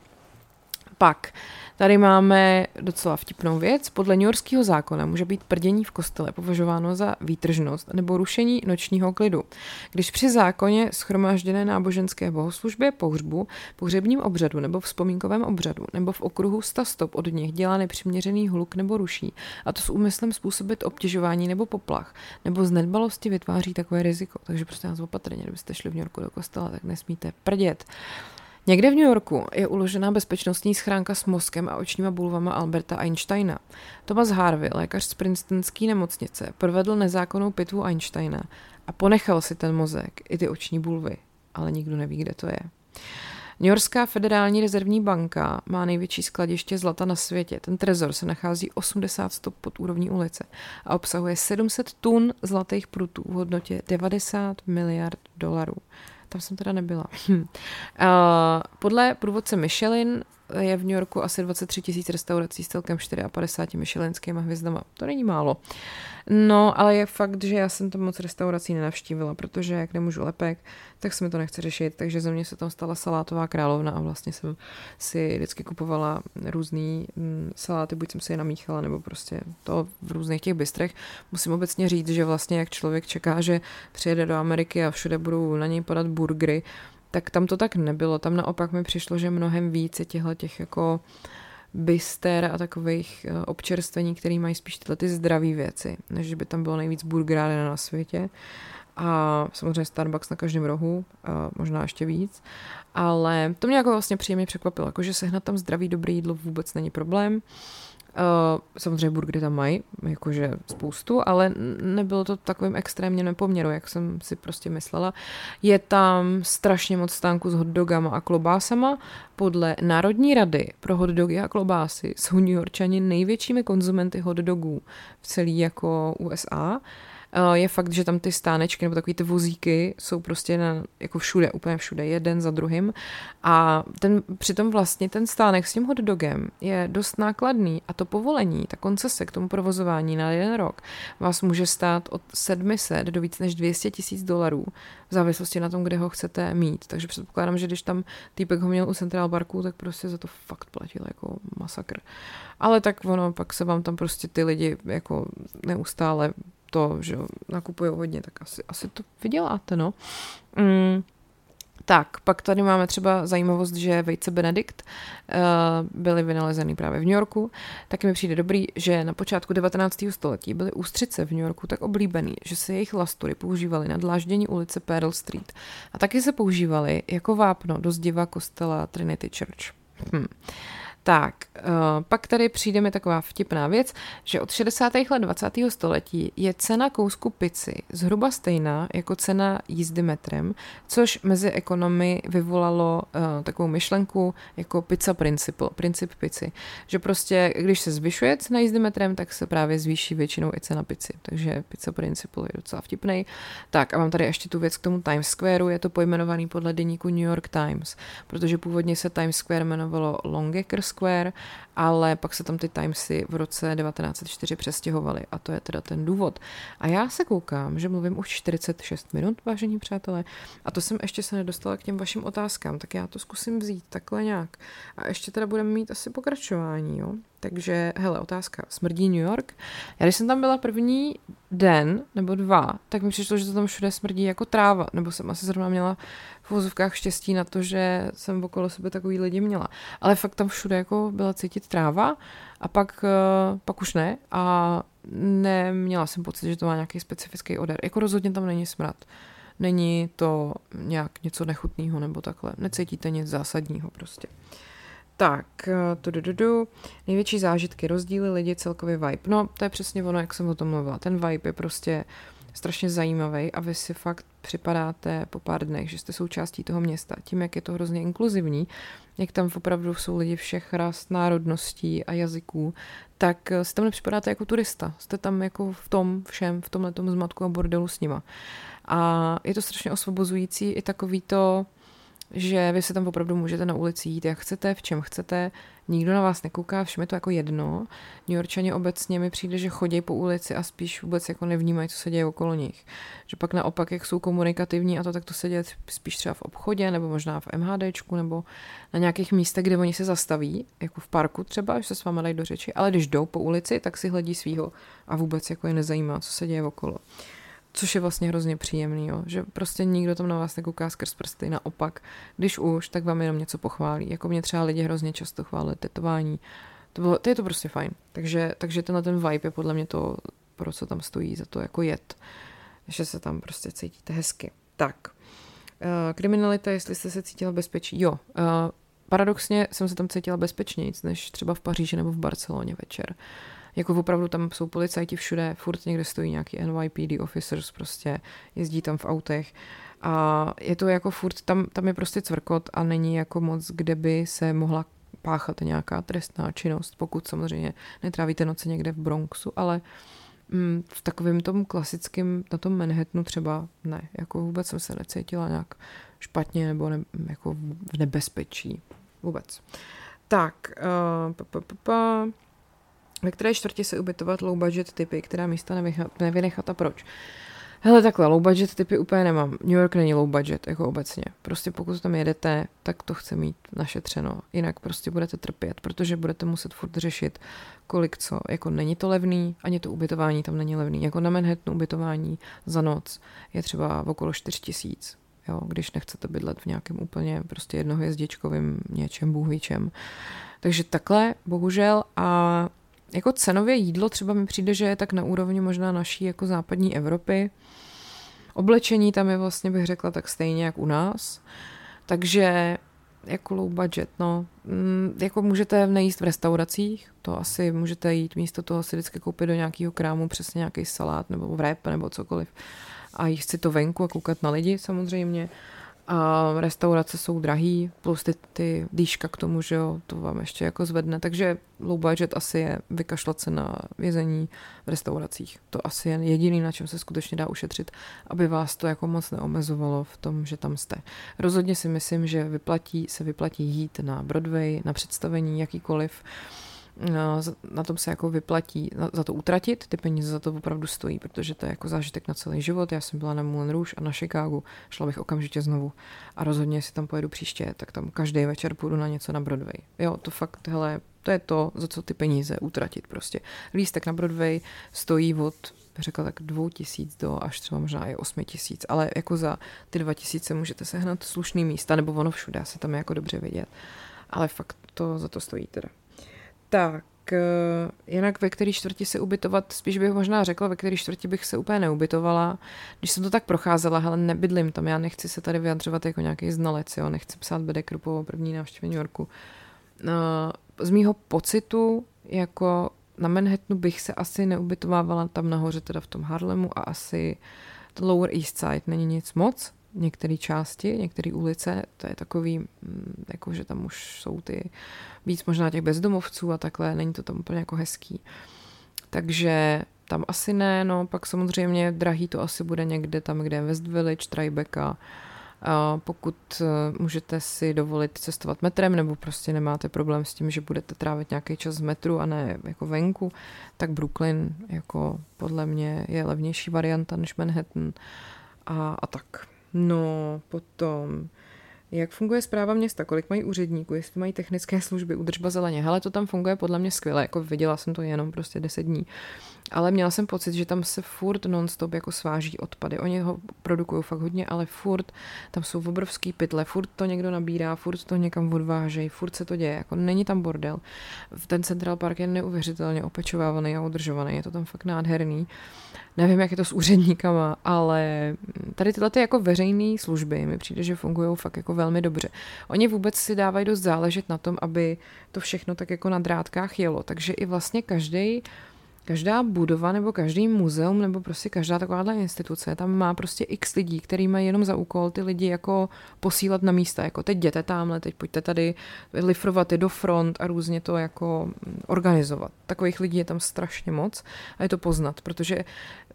pak tady máme docela vtipnou věc. Podle New Yorkského zákona může být prdění v kostele považováno za výtržnost nebo rušení nočního klidu. Když při zákoně schromážděné náboženské bohoslužbě, pohřbu, pohřebním obřadu nebo vzpomínkovém obřadu nebo v okruhu 100 stop od nich dělá nepřiměřený hluk nebo ruší, a to s úmyslem způsobit obtěžování nebo poplach, nebo z nedbalosti vytváří takové riziko. Takže prostě nás opatrně, kdybyste šli v New Yorku do kostela, tak nesmíte prdět. Někde v New Yorku je uložená bezpečnostní schránka s mozkem a očníma bulvama Alberta Einsteina. Thomas Harvey, lékař z Princetonské nemocnice, provedl nezákonnou pitvu Einsteina a ponechal si ten mozek i ty oční bulvy, ale nikdo neví, kde to je. New Yorkská federální rezervní banka má největší skladiště zlata na světě. Ten trezor se nachází 80 stop pod úrovní ulice a obsahuje 700 tun zlatých prutů v hodnotě 90 miliard dolarů. Tam jsem teda nebyla. uh, podle průvodce Michelin je v New Yorku asi 23 tisíc restaurací s celkem 54 Michelinskými hvězdama. To není málo. No, ale je fakt, že já jsem tam moc restaurací nenavštívila, protože jak nemůžu lepek, tak se mi to nechce řešit, takže ze mě se tam stala salátová královna a vlastně jsem si vždycky kupovala různý mm, saláty, buď jsem si je namíchala, nebo prostě to v různých těch bystrech. Musím obecně říct, že vlastně jak člověk čeká, že přijede do Ameriky a všude budou na něj podat burgery, tak tam to tak nebylo. Tam naopak mi přišlo, že mnohem více těchto těch jako byster a takových eh, občerstvení, které mají spíš tyhle ty zdravé věci, než by tam bylo nejvíc burgeráren na světě. A samozřejmě Starbucks na každém rohu, možná ještě víc. Ale to mě jako vlastně příjemně překvapilo, jakože sehnat tam zdravý, dobrý jídlo vůbec není problém. Uh, samozřejmě burgery tam mají, jakože spoustu, ale nebylo to takovým extrémně nepoměru, jak jsem si prostě myslela. Je tam strašně moc stánků s hotdogama a klobásama. Podle Národní rady pro hotdogy a klobásy jsou New Yorkčani největšími konzumenty hotdogů v celý jako USA. Eh, je fakt, že tam ty stánečky nebo takový ty vozíky jsou prostě na, jako všude, úplně všude, jeden za druhým. A ten, přitom vlastně ten stánek s tím hotdogem je dost nákladný a to povolení, ta koncese k tomu provozování na jeden rok vás může stát od 700 do víc než 200 tisíc dolarů v závislosti na tom, kde ho chcete mít. Takže předpokládám, že když tam týpek ho měl u Central Parku, tak prostě za to fakt platil jako masakr. Ale tak ono, pak se vám tam prostě ty lidi jako neustále to, že nakupují hodně, tak asi, asi to vyděláte, no. Mm, tak, pak tady máme třeba zajímavost, že vejce Benedikt uh, byly vynalezeny právě v New Yorku. Taky mi přijde dobrý, že na počátku 19. století byly ústřice v New Yorku tak oblíbený, že se jejich lastury používaly na dláždění ulice Pearl Street. A taky se používaly jako vápno do zdiva kostela Trinity Church. Hm. Tak, uh, pak tady přijde mi taková vtipná věc, že od 60. let 20. století je cena kousku pici zhruba stejná jako cena jízdy metrem, což mezi ekonomy vyvolalo uh, takovou myšlenku jako pizza principle, princip pici. Že prostě, když se zvyšuje cena jízdy metrem, tak se právě zvýší většinou i cena pici. Takže pizza principle je docela vtipný. Tak a mám tady ještě tu věc k tomu Times Squareu, je to pojmenovaný podle deníku New York Times, protože původně se Times Square jmenovalo Longacre Square, ale pak se tam ty Timesy v roce 1904 přestěhovaly a to je teda ten důvod. A já se koukám, že mluvím už 46 minut, vážení přátelé, a to jsem ještě se nedostala k těm vašim otázkám, tak já to zkusím vzít takhle nějak. A ještě teda budeme mít asi pokračování, jo? Takže, hele, otázka. Smrdí New York? Já když jsem tam byla první den nebo dva, tak mi přišlo, že to tam všude smrdí jako tráva, nebo jsem asi zrovna měla v vozovkách štěstí na to, že jsem okolo sebe takový lidi měla. Ale fakt tam všude jako byla cítit tráva a pak, eh, pak už ne a neměla jsem pocit, že to má nějaký specifický odor. Jako rozhodně tam není smrad. Není to nějak něco nechutného nebo takhle. Necítíte nic zásadního prostě. Tak, eh, tudududu. největší zážitky, rozdíly lidi, celkový vibe. No, to je přesně ono, jak jsem o tom mluvila. Ten vibe je prostě strašně zajímavý a vy si fakt připadáte po pár dnech, že jste součástí toho města. Tím, jak je to hrozně inkluzivní, jak tam opravdu jsou lidi všech ras, národností a jazyků, tak si tam nepřipadáte jako turista. Jste tam jako v tom všem, v tomhle zmatku a bordelu s nima. A je to strašně osvobozující i takový to, že vy se tam opravdu můžete na ulici jít, jak chcete, v čem chcete, nikdo na vás nekouká, všem je to jako jedno. New Yorkčani obecně mi přijde, že chodí po ulici a spíš vůbec jako nevnímají, co se děje okolo nich. Že pak naopak, jak jsou komunikativní a to, tak to se děje spíš třeba v obchodě, nebo možná v MHDčku, nebo na nějakých místech, kde oni se zastaví, jako v parku třeba, že se s váma dají do řeči, ale když jdou po ulici, tak si hledí svýho a vůbec jako je nezajímá, co se děje okolo. Což je vlastně hrozně příjemný, jo? že prostě nikdo tam na vás nekouká skrz prsty, naopak, když už, tak vám jenom něco pochválí. Jako mě třeba lidi hrozně často chválí tetování, to, bylo, to je to prostě fajn. Takže, takže tenhle ten vibe je podle mě to, pro co tam stojí, za to jako jet, že se tam prostě cítíte hezky. Tak, kriminalita, jestli jste se cítila bezpečí. Jo, uh, paradoxně jsem se tam cítila bezpečnějc, než třeba v Paříži nebo v Barceloně večer. Jako opravdu tam jsou policajti všude, furt někde stojí nějaký NYPD officers, prostě jezdí tam v autech. A je to jako furt, tam, tam je prostě cvrkot a není jako moc, kde by se mohla páchat nějaká trestná činnost, pokud samozřejmě netrávíte noce někde v Bronxu, ale mm, v takovém tom klasickém, na tom Manhattanu třeba ne, jako vůbec jsem se necítila nějak špatně nebo ne, jako v nebezpečí. Vůbec. Tak, uh, ve které čtvrti se ubytovat low budget typy, která místa nevynechat a proč? Hele, takhle, low budget typy úplně nemám. New York není low budget, jako obecně. Prostě pokud tam jedete, tak to chce mít našetřeno. Jinak prostě budete trpět, protože budete muset furt řešit, kolik co. Jako není to levný, ani to ubytování tam není levný. Jako na Manhattanu ubytování za noc je třeba okolo 4 tisíc. Jo, když nechcete bydlet v nějakém úplně prostě jednohvězdičkovým něčem, bůhvíčem. Takže takhle, bohužel. A jako cenově jídlo třeba mi přijde, že je tak na úrovni možná naší jako západní Evropy. Oblečení tam je vlastně, bych řekla, tak stejně jak u nás. Takže jako low budget, no. Mm, jako můžete nejíst v restauracích, to asi můžete jít místo toho si vždycky koupit do nějakého krámu přesně nějaký salát nebo vrep nebo cokoliv a jíst si to venku a koukat na lidi samozřejmě. A restaurace jsou drahý, plus ty, ty dýška k tomu, že jo, to vám ještě jako zvedne. Takže low budget asi je vykašlat se na vězení v restauracích. To asi je jediný, na čem se skutečně dá ušetřit, aby vás to jako moc neomezovalo v tom, že tam jste. Rozhodně si myslím, že vyplatí, se vyplatí jít na Broadway, na představení jakýkoliv, na tom se jako vyplatí za to utratit, ty peníze za to opravdu stojí, protože to je jako zážitek na celý život. Já jsem byla na Moulin Rouge a na Chicagu, šla bych okamžitě znovu a rozhodně, si tam pojedu příště, tak tam každý večer půjdu na něco na Broadway. Jo, to fakt, hele, to je to, za co ty peníze utratit prostě. Lístek na Broadway stojí od řekla tak dvou tisíc do až třeba možná i osmi tisíc, ale jako za ty dva tisíce můžete sehnat slušný místa, nebo ono všude, se tam jako dobře vidět. Ale fakt to za to stojí teda. Tak, eh, jinak ve který čtvrti se ubytovat, spíš bych možná řekla, ve který čtvrti bych se úplně neubytovala. Když jsem to tak procházela, ale nebydlím tam, já nechci se tady vyjadřovat jako nějaký znalec, jo, nechci psát Bedekru po první návštěvě New Yorku. Eh, z mýho pocitu, jako na Manhattanu bych se asi neubytovávala tam nahoře, teda v tom Harlemu a asi to Lower East Side není nic moc, některé části, některé ulice, to je takový, mm, jako že tam už jsou ty víc možná těch bezdomovců a takhle, není to tam úplně jako hezký. Takže tam asi ne, no pak samozřejmě drahý to asi bude někde tam, kde je West Village, Tribeca, a pokud eh, můžete si dovolit cestovat metrem nebo prostě nemáte problém s tím, že budete trávit nějaký čas z metru a ne jako venku, tak Brooklyn jako podle mě je levnější varianta než Manhattan a, a tak. No, potom, jak funguje zpráva města, kolik mají úředníků, jestli mají technické služby, udržba zeleně. Hele, to tam funguje podle mě skvěle, jako viděla jsem to jenom prostě 10 dní. Ale měla jsem pocit, že tam se furt nonstop jako sváží odpady. Oni ho produkují fakt hodně, ale furt tam jsou obrovský pytle, furt to někdo nabírá, furt to někam odvážejí, furt se to děje. Jako není tam bordel. Ten Central Park je neuvěřitelně opečovávaný a udržovaný, je to tam fakt nádherný. Nevím, jak je to s úředníkama, ale tady tyhle ty jako veřejné služby mi přijde, že fungují fakt jako velmi dobře. Oni vůbec si dávají dost záležet na tom, aby to všechno tak jako na drátkách jelo, takže i vlastně každý každá budova nebo každý muzeum nebo prostě každá takováhle instituce tam má prostě x lidí, který mají jenom za úkol ty lidi jako posílat na místa, jako teď jděte tamhle, teď pojďte tady lifrovat je do front a různě to jako organizovat. Takových lidí je tam strašně moc a je to poznat, protože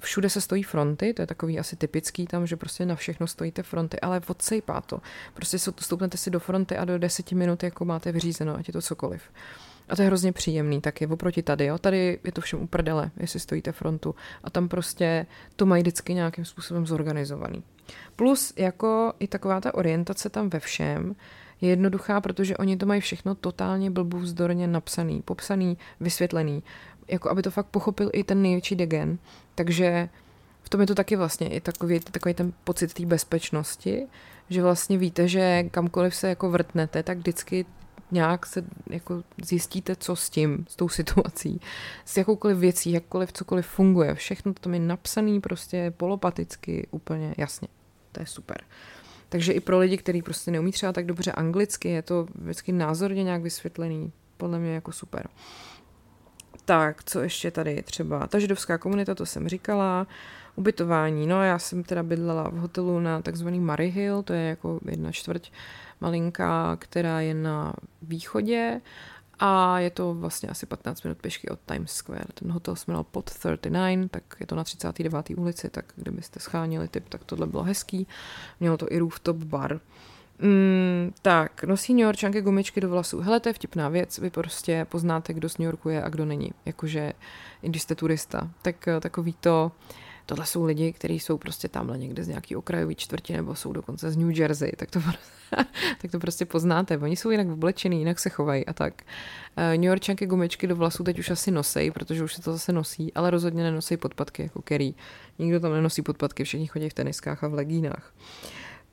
všude se stojí fronty, to je takový asi typický tam, že prostě na všechno stojíte fronty, ale odsejpá to. Prostě stoupnete si do fronty a do deseti minut jako máte vyřízeno, ať je to cokoliv. A to je hrozně příjemný, tak je oproti tady, jo. Tady je to všem uprdele, jestli stojíte frontu. A tam prostě to mají vždycky nějakým způsobem zorganizovaný. Plus jako i taková ta orientace tam ve všem je jednoduchá, protože oni to mají všechno totálně blbůvzdorně napsaný, popsaný, vysvětlený. Jako aby to fakt pochopil i ten největší degen. Takže v tom je to taky vlastně i takový, takový ten pocit té bezpečnosti, že vlastně víte, že kamkoliv se jako vrtnete, tak vždycky nějak se jako zjistíte, co s tím, s tou situací, s jakoukoliv věcí, jakkoliv cokoliv funguje. Všechno to tam je napsané prostě polopaticky úplně jasně. To je super. Takže i pro lidi, kteří prostě neumí třeba tak dobře anglicky, je to vždycky názorně nějak vysvětlený. Podle mě jako super. Tak, co ještě tady třeba? Ta židovská komunita, to jsem říkala. Ubytování, no já jsem teda bydlela v hotelu na takzvaný Murray Hill, to je jako jedna čtvrť malinká, která je na východě a je to vlastně asi 15 minut pěšky od Times Square. Ten hotel jsme měl pod 39, tak je to na 39. ulici, tak kdybyste schánili typ, tak tohle bylo hezký. Mělo to i rooftop bar. Mm, tak, nosí New Yorkčanky gumičky do vlasů. Hele, to je vtipná věc, vy prostě poznáte, kdo z New Yorku je a kdo není. Jakože, i když jste turista, tak eh, takový to, tohle jsou lidi, kteří jsou prostě tamhle někde z nějaký okrajový čtvrti nebo jsou dokonce z New Jersey, tak to, [laughs] tak to prostě poznáte. Oni jsou jinak oblečený, jinak se chovají a tak. Eh, New Yorkčanky gumičky do vlasů teď už asi nosej, protože už se to zase nosí, ale rozhodně nenosí podpatky jako Kerry. Nikdo tam nenosí podpatky, všichni chodí v teniskách a v legínách.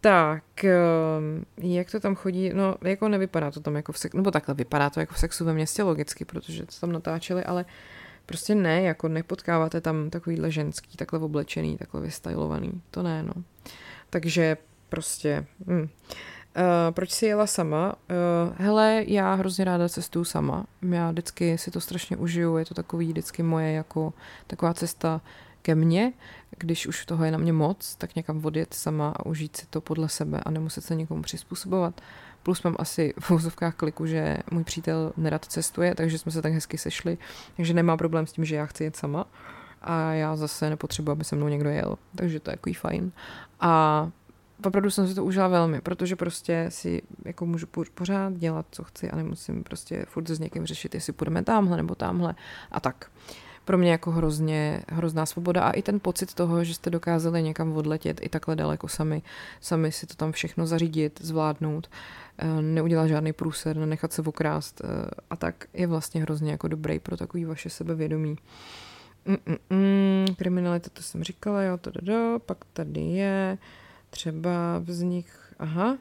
Tak, ehm, jak to tam chodí? No, jako nevypadá to tam jako v sexu, nebo takhle vypadá to jako v sexu ve městě logicky, protože to tam natáčeli, ale prostě ne, jako nepotkáváte tam takovýhle ženský, takhle oblečený, takhle vystylovaný, to ne, no. Takže prostě, hm. Uh, proč jsi jela sama? Uh, hele, já hrozně ráda cestuju sama. Já vždycky si to strašně užiju, je to takový vždycky moje jako taková cesta ke mně, když už toho je na mě moc, tak někam odjet sama a užít si to podle sebe a nemuset se někomu přizpůsobovat. Plus mám asi v vozovkách kliku, že můj přítel nerad cestuje, takže jsme se tak hezky sešli, takže nemá problém s tím, že já chci jet sama a já zase nepotřebuji, aby se mnou někdo jel, takže to je takový fajn. A opravdu jsem si to užila velmi, protože prostě si jako můžu pořád dělat, co chci a nemusím prostě furt s někým řešit, jestli půjdeme tamhle nebo tamhle a tak. Uh, pro mě jako hrozně, hrozná svoboda a i ten pocit toho, že jste dokázali někam odletět i takhle daleko sami, sami si to tam všechno zařídit, zvládnout, eh, neudělat žádný průser, nenechat se okrást eh, a tak je vlastně hrozně jako dobrý pro takový vaše sebevědomí. Mm-mm, kriminalita, to jsem říkala, jo, to do, pak tady je třeba vznik, aha,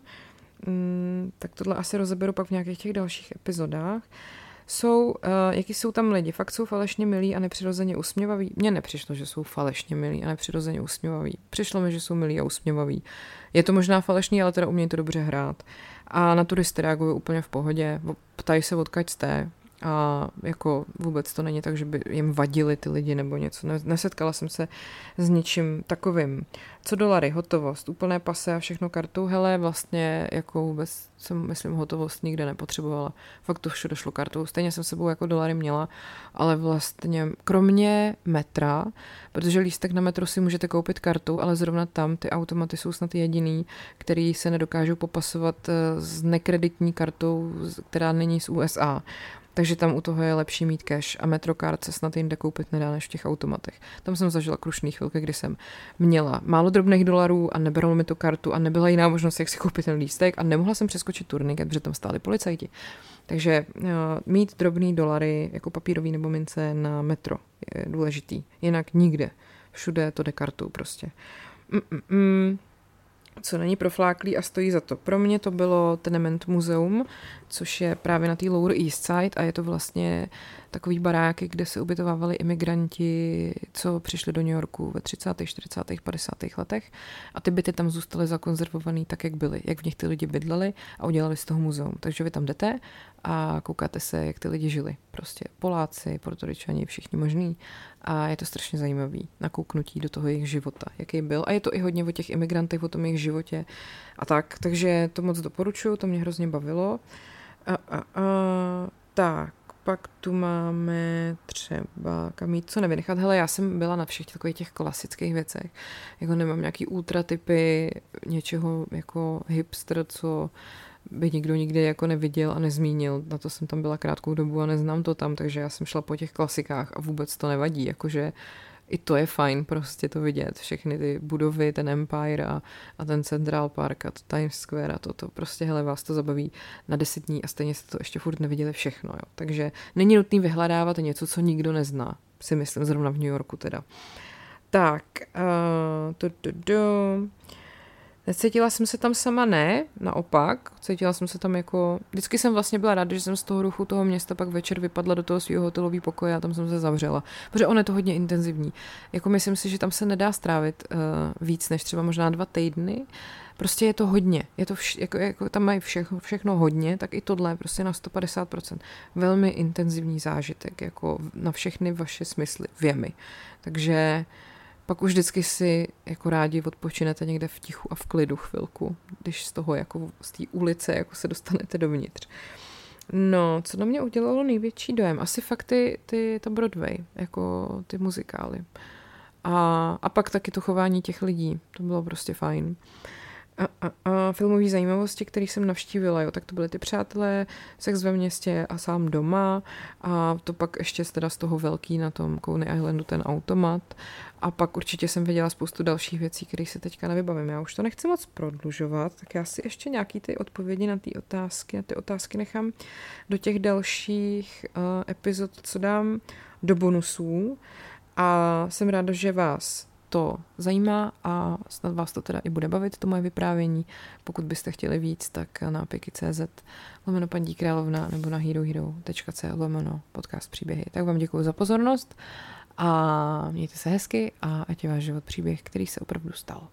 mm, tak tohle asi rozeberu pak v nějakých těch dalších epizodách. Uh, jsou, uh, jaký jsou tam lidi, fakt jsou falešně milí a nepřirozeně usměvaví. Mně nepřišlo, že jsou falešně milí a nepřirozeně usměvaví. Přišlo mi, že jsou milí a usměvaví. Je to možná falešný, ale teda umějí to dobře hrát. A na turisty reagují úplně v pohodě. Ptají se, odkaď jste, a jako vůbec to není tak, že by jim vadili ty lidi nebo něco. Nesetkala jsem se s ničím takovým. Co dolary, hotovost, úplné pase a všechno kartou, hele, vlastně jako vůbec jsem, myslím, hotovost nikde nepotřebovala. Fakt to všude šlo kartou. Stejně jsem sebou jako dolary měla, ale vlastně kromě metra, protože lístek na metro si můžete koupit kartou, ale zrovna tam ty automaty jsou snad jediný, který se nedokážou popasovat eh, s nekreditní kartou, která není z USA. Takže tam u toho je lepší mít cash a Metrocard se snad jinde koupit nedá než v těch automatech. Tam jsem zažila krušný chvilky, kdy jsem měla málo drobných dolarů a nebralo mi to kartu a nebyla jiná možnost, jak si koupit ten lístek a nemohla jsem přeskočit turniket, protože tam stáli policajti. Takže uh, mít drobný dolary jako papírový nebo mince na metro je důležitý. Jinak nikde. Všude to jde kartou prostě. Mm-mm co není profláklý a stojí za to. Pro mě to bylo Tenement Museum, což je právě na té Lower East Side a je to vlastně takový baráky, kde se ubytovávali imigranti, co přišli do New Yorku ve 30., 40., 50. letech a ty byty tam zůstaly zakonzervovaný tak, jak byly, jak v nich ty lidi bydleli a udělali z toho muzeum. Takže vy tam jdete a koukáte se, jak ty lidi žili. Prostě Poláci, Portoričani, všichni možný. A je to strašně zajímavý nakouknutí do toho jejich života, jaký byl. A je to i hodně o těch imigrantech, o tom jejich životě a tak. Takže to moc doporučuju, to mě hrozně bavilo. A, a, a, tak, pak tu máme třeba kam jít, co nevynechat. Hele, já jsem byla na všech takových těch klasických věcech. Jako nemám nějaký ultratypy něčeho jako hipster, co by nikdo nikdy jako neviděl a nezmínil. Na to jsem tam byla krátkou dobu a neznám to tam, takže já jsem šla po těch klasikách a vůbec to nevadí. Jakože i to je fajn prostě to vidět. Všechny ty budovy, ten Empire a, a ten Central Park a to Times Square a to, to prostě, hele, vás to zabaví na deset dní a stejně jste to ještě furt neviděli všechno, jo. Takže není nutný vyhledávat něco, co nikdo nezná, si myslím, zrovna v New Yorku teda. Tak, uh, to, to, to. Necítila jsem se tam sama ne, naopak, cítila jsem se tam jako, vždycky jsem vlastně byla ráda, že jsem z toho ruchu toho města pak večer vypadla do toho svého hotelového pokoje a tam jsem se zavřela, protože ono je to hodně intenzivní. Jako myslím si, že tam se nedá strávit uh, víc než třeba možná dva týdny, prostě je to hodně, je to vš, jako, jako tam mají všechno, všechno hodně, tak i tohle prostě na 150%. Velmi intenzivní zážitek, jako na všechny vaše smysly, věmy. Takže pak už vždycky si jako rádi odpočinete někde v tichu a v klidu chvilku, když z toho jako z té ulice jako se dostanete dovnitř. No, co na mě udělalo největší dojem? Asi fakt ty, ty to Broadway, jako ty muzikály. A, a pak taky to chování těch lidí, to bylo prostě fajn. Uh, a, a, a filmové zajímavosti, které jsem navštívila, jo, tak to byly ty přátelé, sex ve městě a sám doma. A to pak ještě teda z toho velký na tom Coney Islandu ten automat. A pak určitě jsem viděla spoustu dalších věcí, které se teďka nevybavím. Já už to nechci moc prodlužovat, tak já si ještě nějaký ty odpovědi na ty otázky, na ty otázky nechám do těch dalších uh, epizod, co dám do bonusů. A jsem ráda, že vás to zajímá a snad vás to teda i bude bavit, to moje vyprávění. Pokud byste chtěli víc, tak na piky.cz lomeno paní královna nebo na herohero.cz lomeno podcast příběhy. Tak vám děkuji za pozornost a mějte se hezky a ať je váš život příběh, který se opravdu stal.